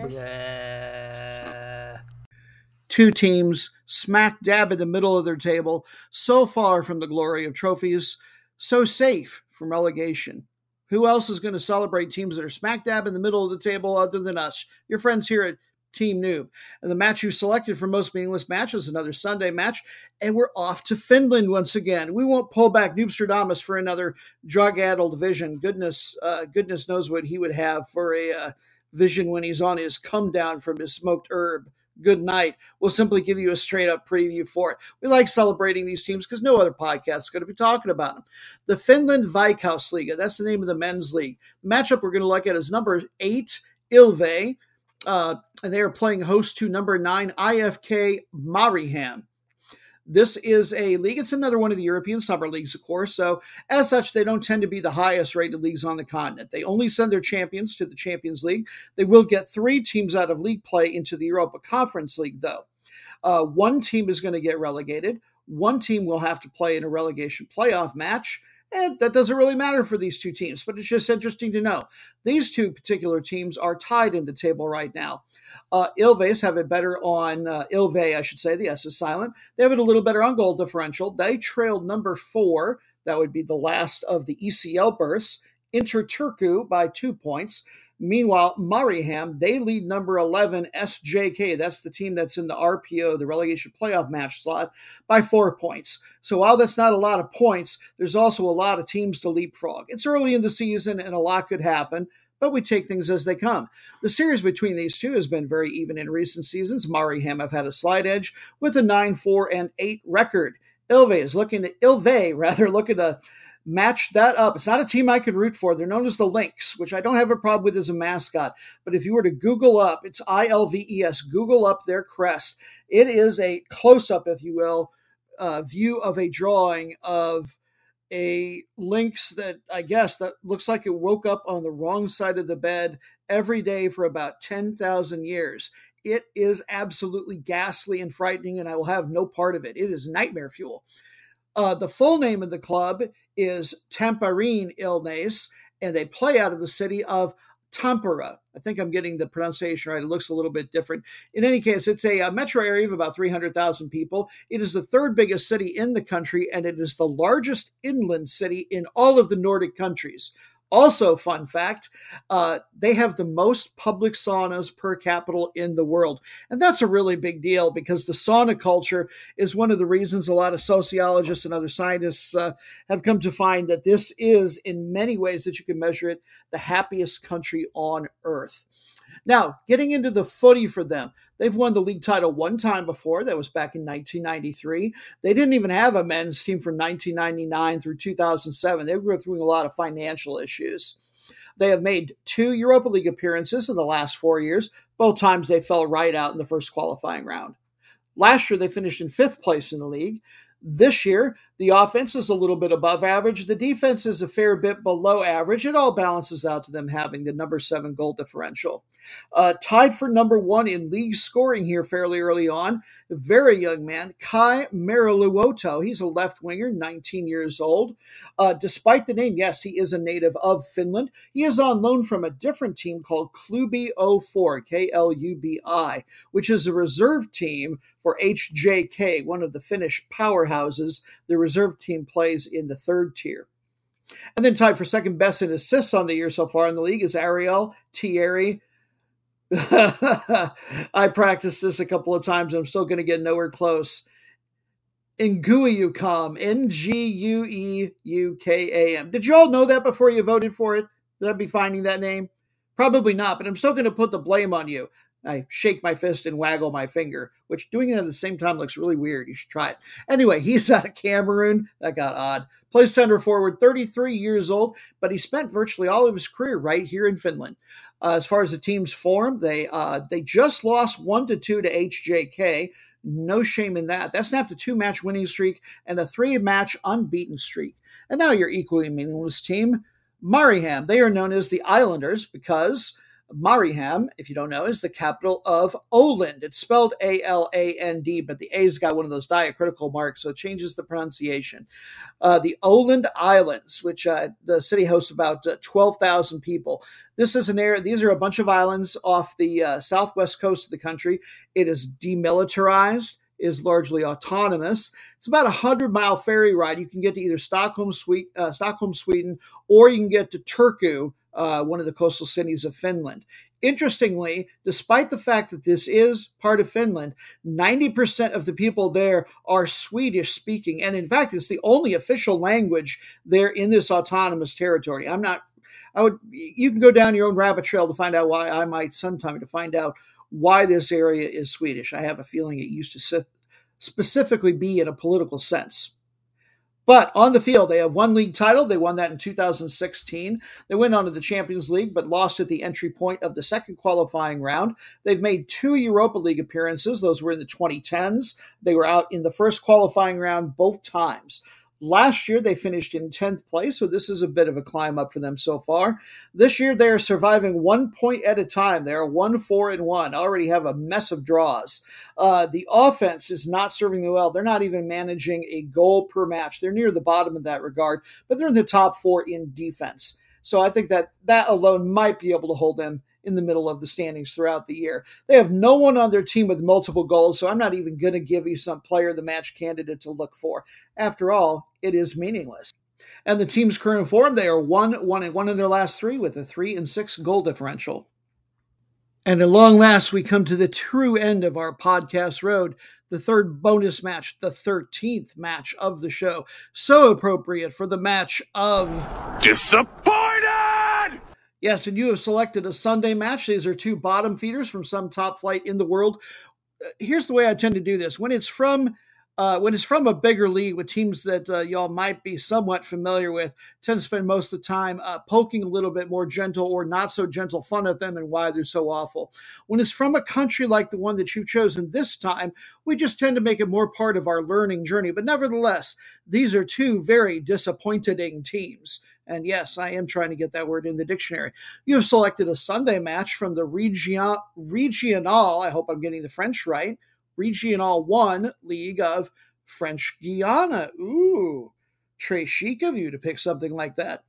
[LAUGHS] Two teams smack dab in the middle of their table, so far from the glory of trophies, so safe from relegation. Who else is going to celebrate teams that are smack dab in the middle of the table other than us? Your friends here at Team Noob. And the match you selected for most meaningless matches, another Sunday match, and we're off to Finland once again. We won't pull back Noobstradamus for another drug-addled vision. Goodness, uh, goodness knows what he would have for a uh, vision when he's on his come down from his smoked herb good night. We'll simply give you a straight up preview for it. We like celebrating these teams because no other podcast is going to be talking about them. The Finland Veikkausliiga, that's the name of the men's league. The matchup we're going to look at is number eight, Ilve. Uh, and they are playing host to number nine, IFK Mariehamn. This is a league. It's another one of the European summer leagues, of course. So, as such, they don't tend to be the highest rated leagues on the continent. They only send their champions to the Champions League. They will get three teams out of league play into the Europa Conference League, though. Uh, one team is going to get relegated. One team will have to play in a relegation playoff match, and that doesn't really matter for these two teams, but it's just interesting to know. These two particular teams are tied in the table right now. Uh, Ilves have it better on, uh, Ilve, I should say, the S is silent. They have it a little better on goal differential. They trailed number four, that would be the last of the ECL berths, Inter Turku by two points. Meanwhile, Mariehamn, they lead number 11, SJK. That's the team that's in the RPO, the relegation playoff match slot, by four points. So while that's not a lot of points, there's also a lot of teams to leapfrog. It's early in the season and a lot could happen, but we take things as they come. The series between these two has been very even in recent seasons. Mariehamn have had a slight edge with a 9 4 and 8 record. Ilve is looking to Ilve [LAUGHS] rather looking to match that up. It's not a team I could root for. They're known as the Lynx, which I don't have a problem with as a mascot. But if you were to Google up, it's I L V E S, Google up their crest. It is a close up, if you will, uh, view of a drawing of a lynx that I guess that looks like it woke up on the wrong side of the bed every day for about 10,000 years. It is absolutely ghastly and frightening, and I will have no part of it. It is nightmare fuel. Uh, the full name of the club is Tampereen Ilves, and they play out of the city of Tampere. I think I'm getting the pronunciation right. It looks a little bit different. In any case, it's a, a metro area of about 300,000 people. It is the third biggest city in the country, and it is the largest inland city in all of the Nordic countries. Also, fun fact, uh, they have the most public saunas per capita in the world. And that's a really big deal because the sauna culture is one of the reasons a lot of sociologists and other scientists uh, have come to find that this is, in many ways that you can measure it, the happiest country on earth. Now, getting into the footy for them, they've won the league title one time before. That was back in 1993. They didn't even have a men's team from 1999 through 2007. They were through a lot of financial issues. They have made two Europa League appearances in the last four years. Both times they fell right out in the first qualifying round. Last year, they finished in fifth place in the league. This year, the offense is a little bit above average. The defense is a fair bit below average. It all balances out to them having the number seven goal differential. Uh, tied for number one in league scoring here fairly early on. A very young man, Kai Meriluoto. He's a left winger, 19 years old. Uh, despite the name, yes, he is a native of Finland. He is on loan from a different team called Klubi 04, K L U B I, which is a reserve team for HJK, one of the Finnish powerhouses. The reserve team plays in the third tier. And then tied for second best in assists on the year so far in the league is Ariel Thierry [LAUGHS] I practiced this a couple of times I'm still going to get nowhere close. Ngueukam, N G U E U K A M. Did you all know that before you voted for it? Did I be finding that name? Probably not, but I'm still going to put the blame on you. I shake my fist and waggle my finger, which doing it at the same time looks really weird. You should try it. Anyway, he's [LAUGHS] out of Cameroon. That got odd. Plays center forward, 33 years old, but he spent virtually all of his career right here in Finland. Uh, as far as the team's form, they uh, they just lost one to two to HJK. No shame in that. That snapped a two match winning streak and a three match unbeaten streak. And now your equally meaningless team, Mariehamn. They are known as the Islanders because Mariehamn, if you don't know, is the capital of Åland. It's spelled A L A N D, but the A's got one of those diacritical marks, so it changes the pronunciation. Uh, the Åland Islands, which uh, the city hosts about uh, 12,000 people. This is an area, these are a bunch of islands off the uh, southwest coast of the country. It is demilitarized is largely autonomous. It's about a hundred mile ferry ride. You can get to either Stockholm, Sweden, uh, Stockholm, Sweden, or you can get to Turku, uh, one of the coastal cities of Finland. Interestingly, despite the fact that this is part of Finland, 90% of the people there are Swedish speaking. And in fact, it's the only official language there in this autonomous territory. I'm not, I would, you can go down your own rabbit trail to find out why I might sometime to find out why this area is Swedish. I have a feeling it used to specifically be in a political sense. But on the field, they have one league title. They won that in 2016. They went on to the Champions League, but lost at the entry point of the second qualifying round. They've made two Europa League appearances. Those were in the 2010s. They were out in the first qualifying round both times. Last year, they finished in 10th place, so this is a bit of a climb up for them so far. This year, they are surviving one point at a time. They are 1 4 and 1, already have a mess of draws. Uh, the offense is not serving them well. They're not even managing a goal per match. They're near the bottom in that regard, but they're in the top four in defense. So I think that that alone might be able to hold them in the middle of the standings throughout the year. They have no one on their team with multiple goals, so I'm not even going to give you some player the match candidate to look for. After all, it is meaningless. And the team's current form, they are one, one, and one in their last three with a three and six goal differential. And at long last, we come to the true end of our podcast road, the third bonus match, the 13th match of the show. So appropriate for the match of Disappointed! Yes, and you have selected a Sunday match. These are two bottom feeders from some top flight in the world. Uh, here's the way I tend to do this when it's from uh, when it's from a bigger league with teams that uh, y'all might be somewhat familiar with, tend to spend most of the time uh, poking a little bit more gentle or not so gentle fun at them and why they're so awful. When it's from a country like the one that you've chosen this time, we just tend to make it more part of our learning journey. But nevertheless, these are two very disappointing teams. And yes, I am trying to get that word in the dictionary. You have selected a Sunday match from the Region, Regional, I hope I'm getting the French right, Regional 1 League of French Guiana. Ooh, Très chic of you to pick something like that.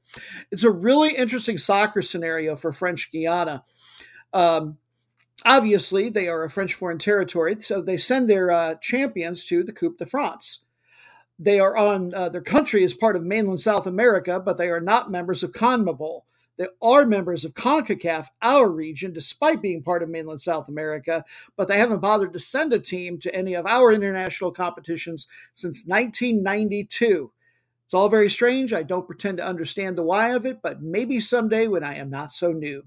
It's a really interesting soccer scenario for French Guiana. Um, obviously, they are a French foreign territory, so they send their uh, champions to the Coupe de France. They are on uh, their country is part of mainland South America, but they are not members of CONMEBOL. They are members of CONCACAF, our region, despite being part of mainland South America, but they haven't bothered to send a team to any of our international competitions since 1992. It's all very strange. I don't pretend to understand the why of it, but maybe someday when I am not so noob.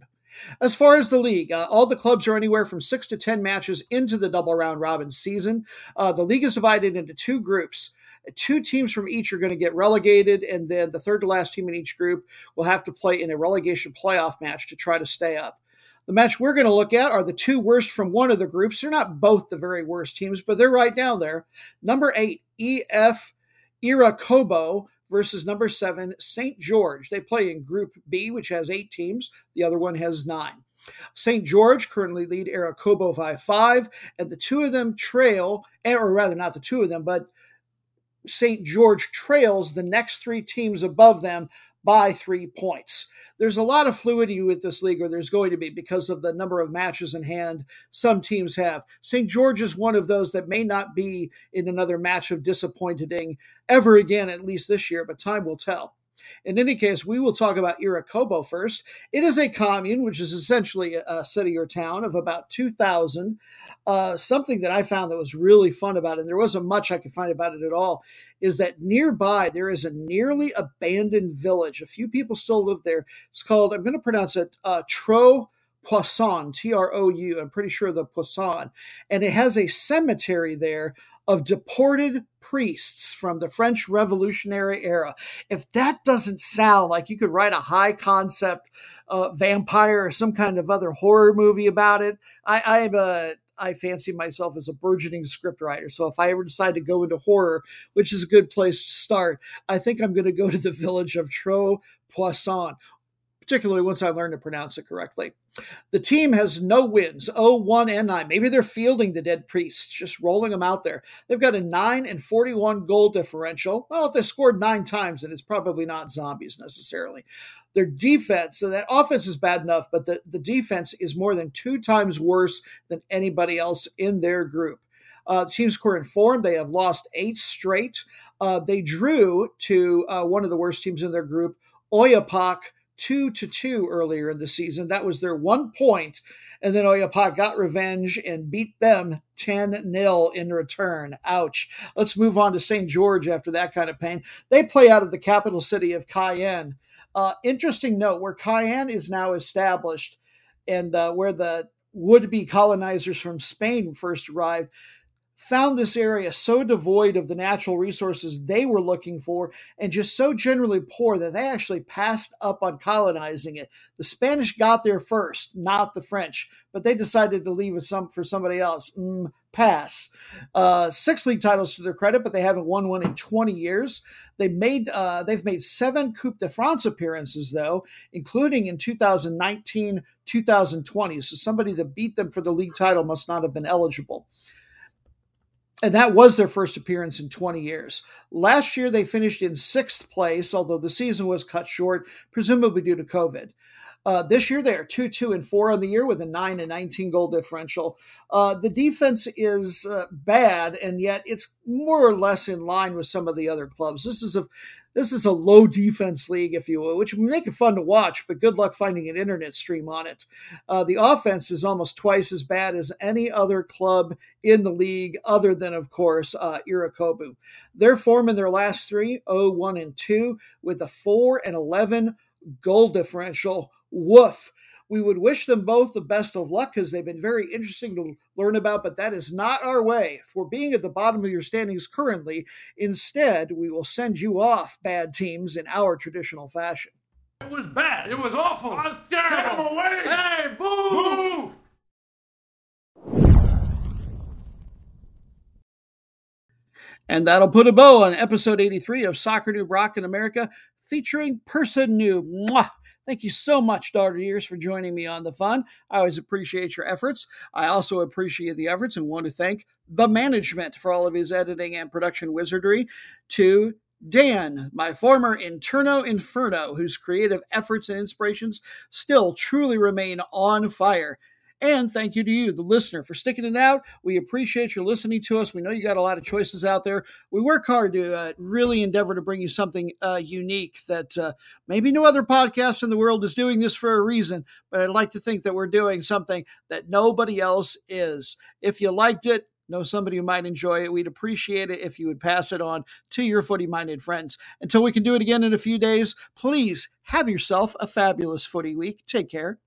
As far as the league, uh, all the clubs are anywhere from six to 10 matches into the double round robin season. Uh, the league is divided into two groups. Two teams from each are going to get relegated, and then the third to last team in each group will have to play in a relegation playoff match to try to stay up. The match we're going to look at are the two worst from one of the groups. They're not both the very worst teams, but they're right down there. Number eight, EF Iracoubo versus number seven, St. George. They play in Group B, which has eight teams. The other one has nine. St. George currently lead Iracoubo by five, and the two of them trail, or rather, not the two of them, but St. George trails the next three teams above them by three points. There's a lot of fluidity with this league, or there's going to be because of the number of matches in hand some teams have. St. George is one of those that may not be in another match of disappointing ever again, at least this year, but time will tell. In any case, we will talk about Iracoubo first. It is a commune, which is essentially a city or town of about 2,000. Uh, something that I found that was really fun about it, and there wasn't much I could find about it at all, is that nearby there is a nearly abandoned village. A few people still live there. It's called, I'm going to pronounce it, uh, Trou. Poisson, T R O U, I'm pretty sure the Poisson. And it has a cemetery there of deported priests from the French Revolutionary era. If that doesn't sound like you could write a high concept uh, vampire or some kind of other horror movie about it, I, I'm a I fancy myself as a burgeoning scriptwriter. So if I ever decide to go into horror, which is a good place to start, I think I'm going to go to the village of Trou Poisson particularly once I learned to pronounce it correctly. The team has no wins, 0 1 and 9. Maybe they're fielding the dead priests, just rolling them out there. They've got a 9 and 41 goal differential. Well, if they scored nine times, then it's probably not zombies necessarily. Their defense, so that offense is bad enough, but the, the defense is more than two times worse than anybody else in their group. Uh, the team's core informed. They have lost eight straight. Uh, they drew to uh, one of the worst teams in their group, Oyapock two to two earlier in the season. That was their one point, and then Oyapock got revenge and beat them 10 0 in return. Ouch. Let's move on to St. George after that kind of pain. They play out of the capital city of Cayenne. Uh, interesting note where Cayenne is now established and uh, where the would be colonizers from Spain first arrived found this area so devoid of the natural resources they were looking for and just so generally poor that they actually passed up on colonizing it. The Spanish got there first, not the French, but they decided to leave it some for somebody else. Mm, pass. Uh, six league titles to their credit, but they haven't won one in 20 years. They made uh, they've made seven Coupe de France appearances though, including in 2019, 2020. So somebody that beat them for the league title must not have been eligible and that was their first appearance in 20 years. Last year, they finished in sixth place, although the season was cut short, presumably due to COVID. Uh, this year, they are 2 2 and 4 on the year with a 9 and 19 goal differential. Uh, the defense is uh, bad, and yet it's more or less in line with some of the other clubs. This is a this is a low defense league, if you will, which would make it fun to watch, but good luck finding an internet stream on it. Uh, the offense is almost twice as bad as any other club in the league, other than, of course, uh, Iracoubo. Their form in their last three, 0 1 and 2, with a 4 and 11 goal differential. Woof. We would wish them both the best of luck because they've been very interesting to learn about, but that is not our way for being at the bottom of your standings currently. Instead, we will send you off, bad teams, in our traditional fashion. It was bad. It was awful. It was terrible. Get him away. Hey, boo! Boo! And that'll put a bow on episode 83 of Soccer Noob Rock in America featuring Person Noob. Mwah! Thank you so much, Daughter Years, for joining me on the fun. I always appreciate your efforts. I also appreciate the efforts and want to thank the management for all of his editing and production wizardry. To Dan, my former Interno Inferno, whose creative efforts and inspirations still truly remain on fire. And thank you to you, the listener, for sticking it out. We appreciate your listening to us. We know you got a lot of choices out there. We work hard to uh, really endeavor to bring you something uh, unique that uh, maybe no other podcast in the world is doing this for a reason, but I'd like to think that we're doing something that nobody else is. If you liked it, know somebody who might enjoy it. We'd appreciate it if you would pass it on to your footy minded friends. Until we can do it again in a few days, please have yourself a fabulous footy week. Take care.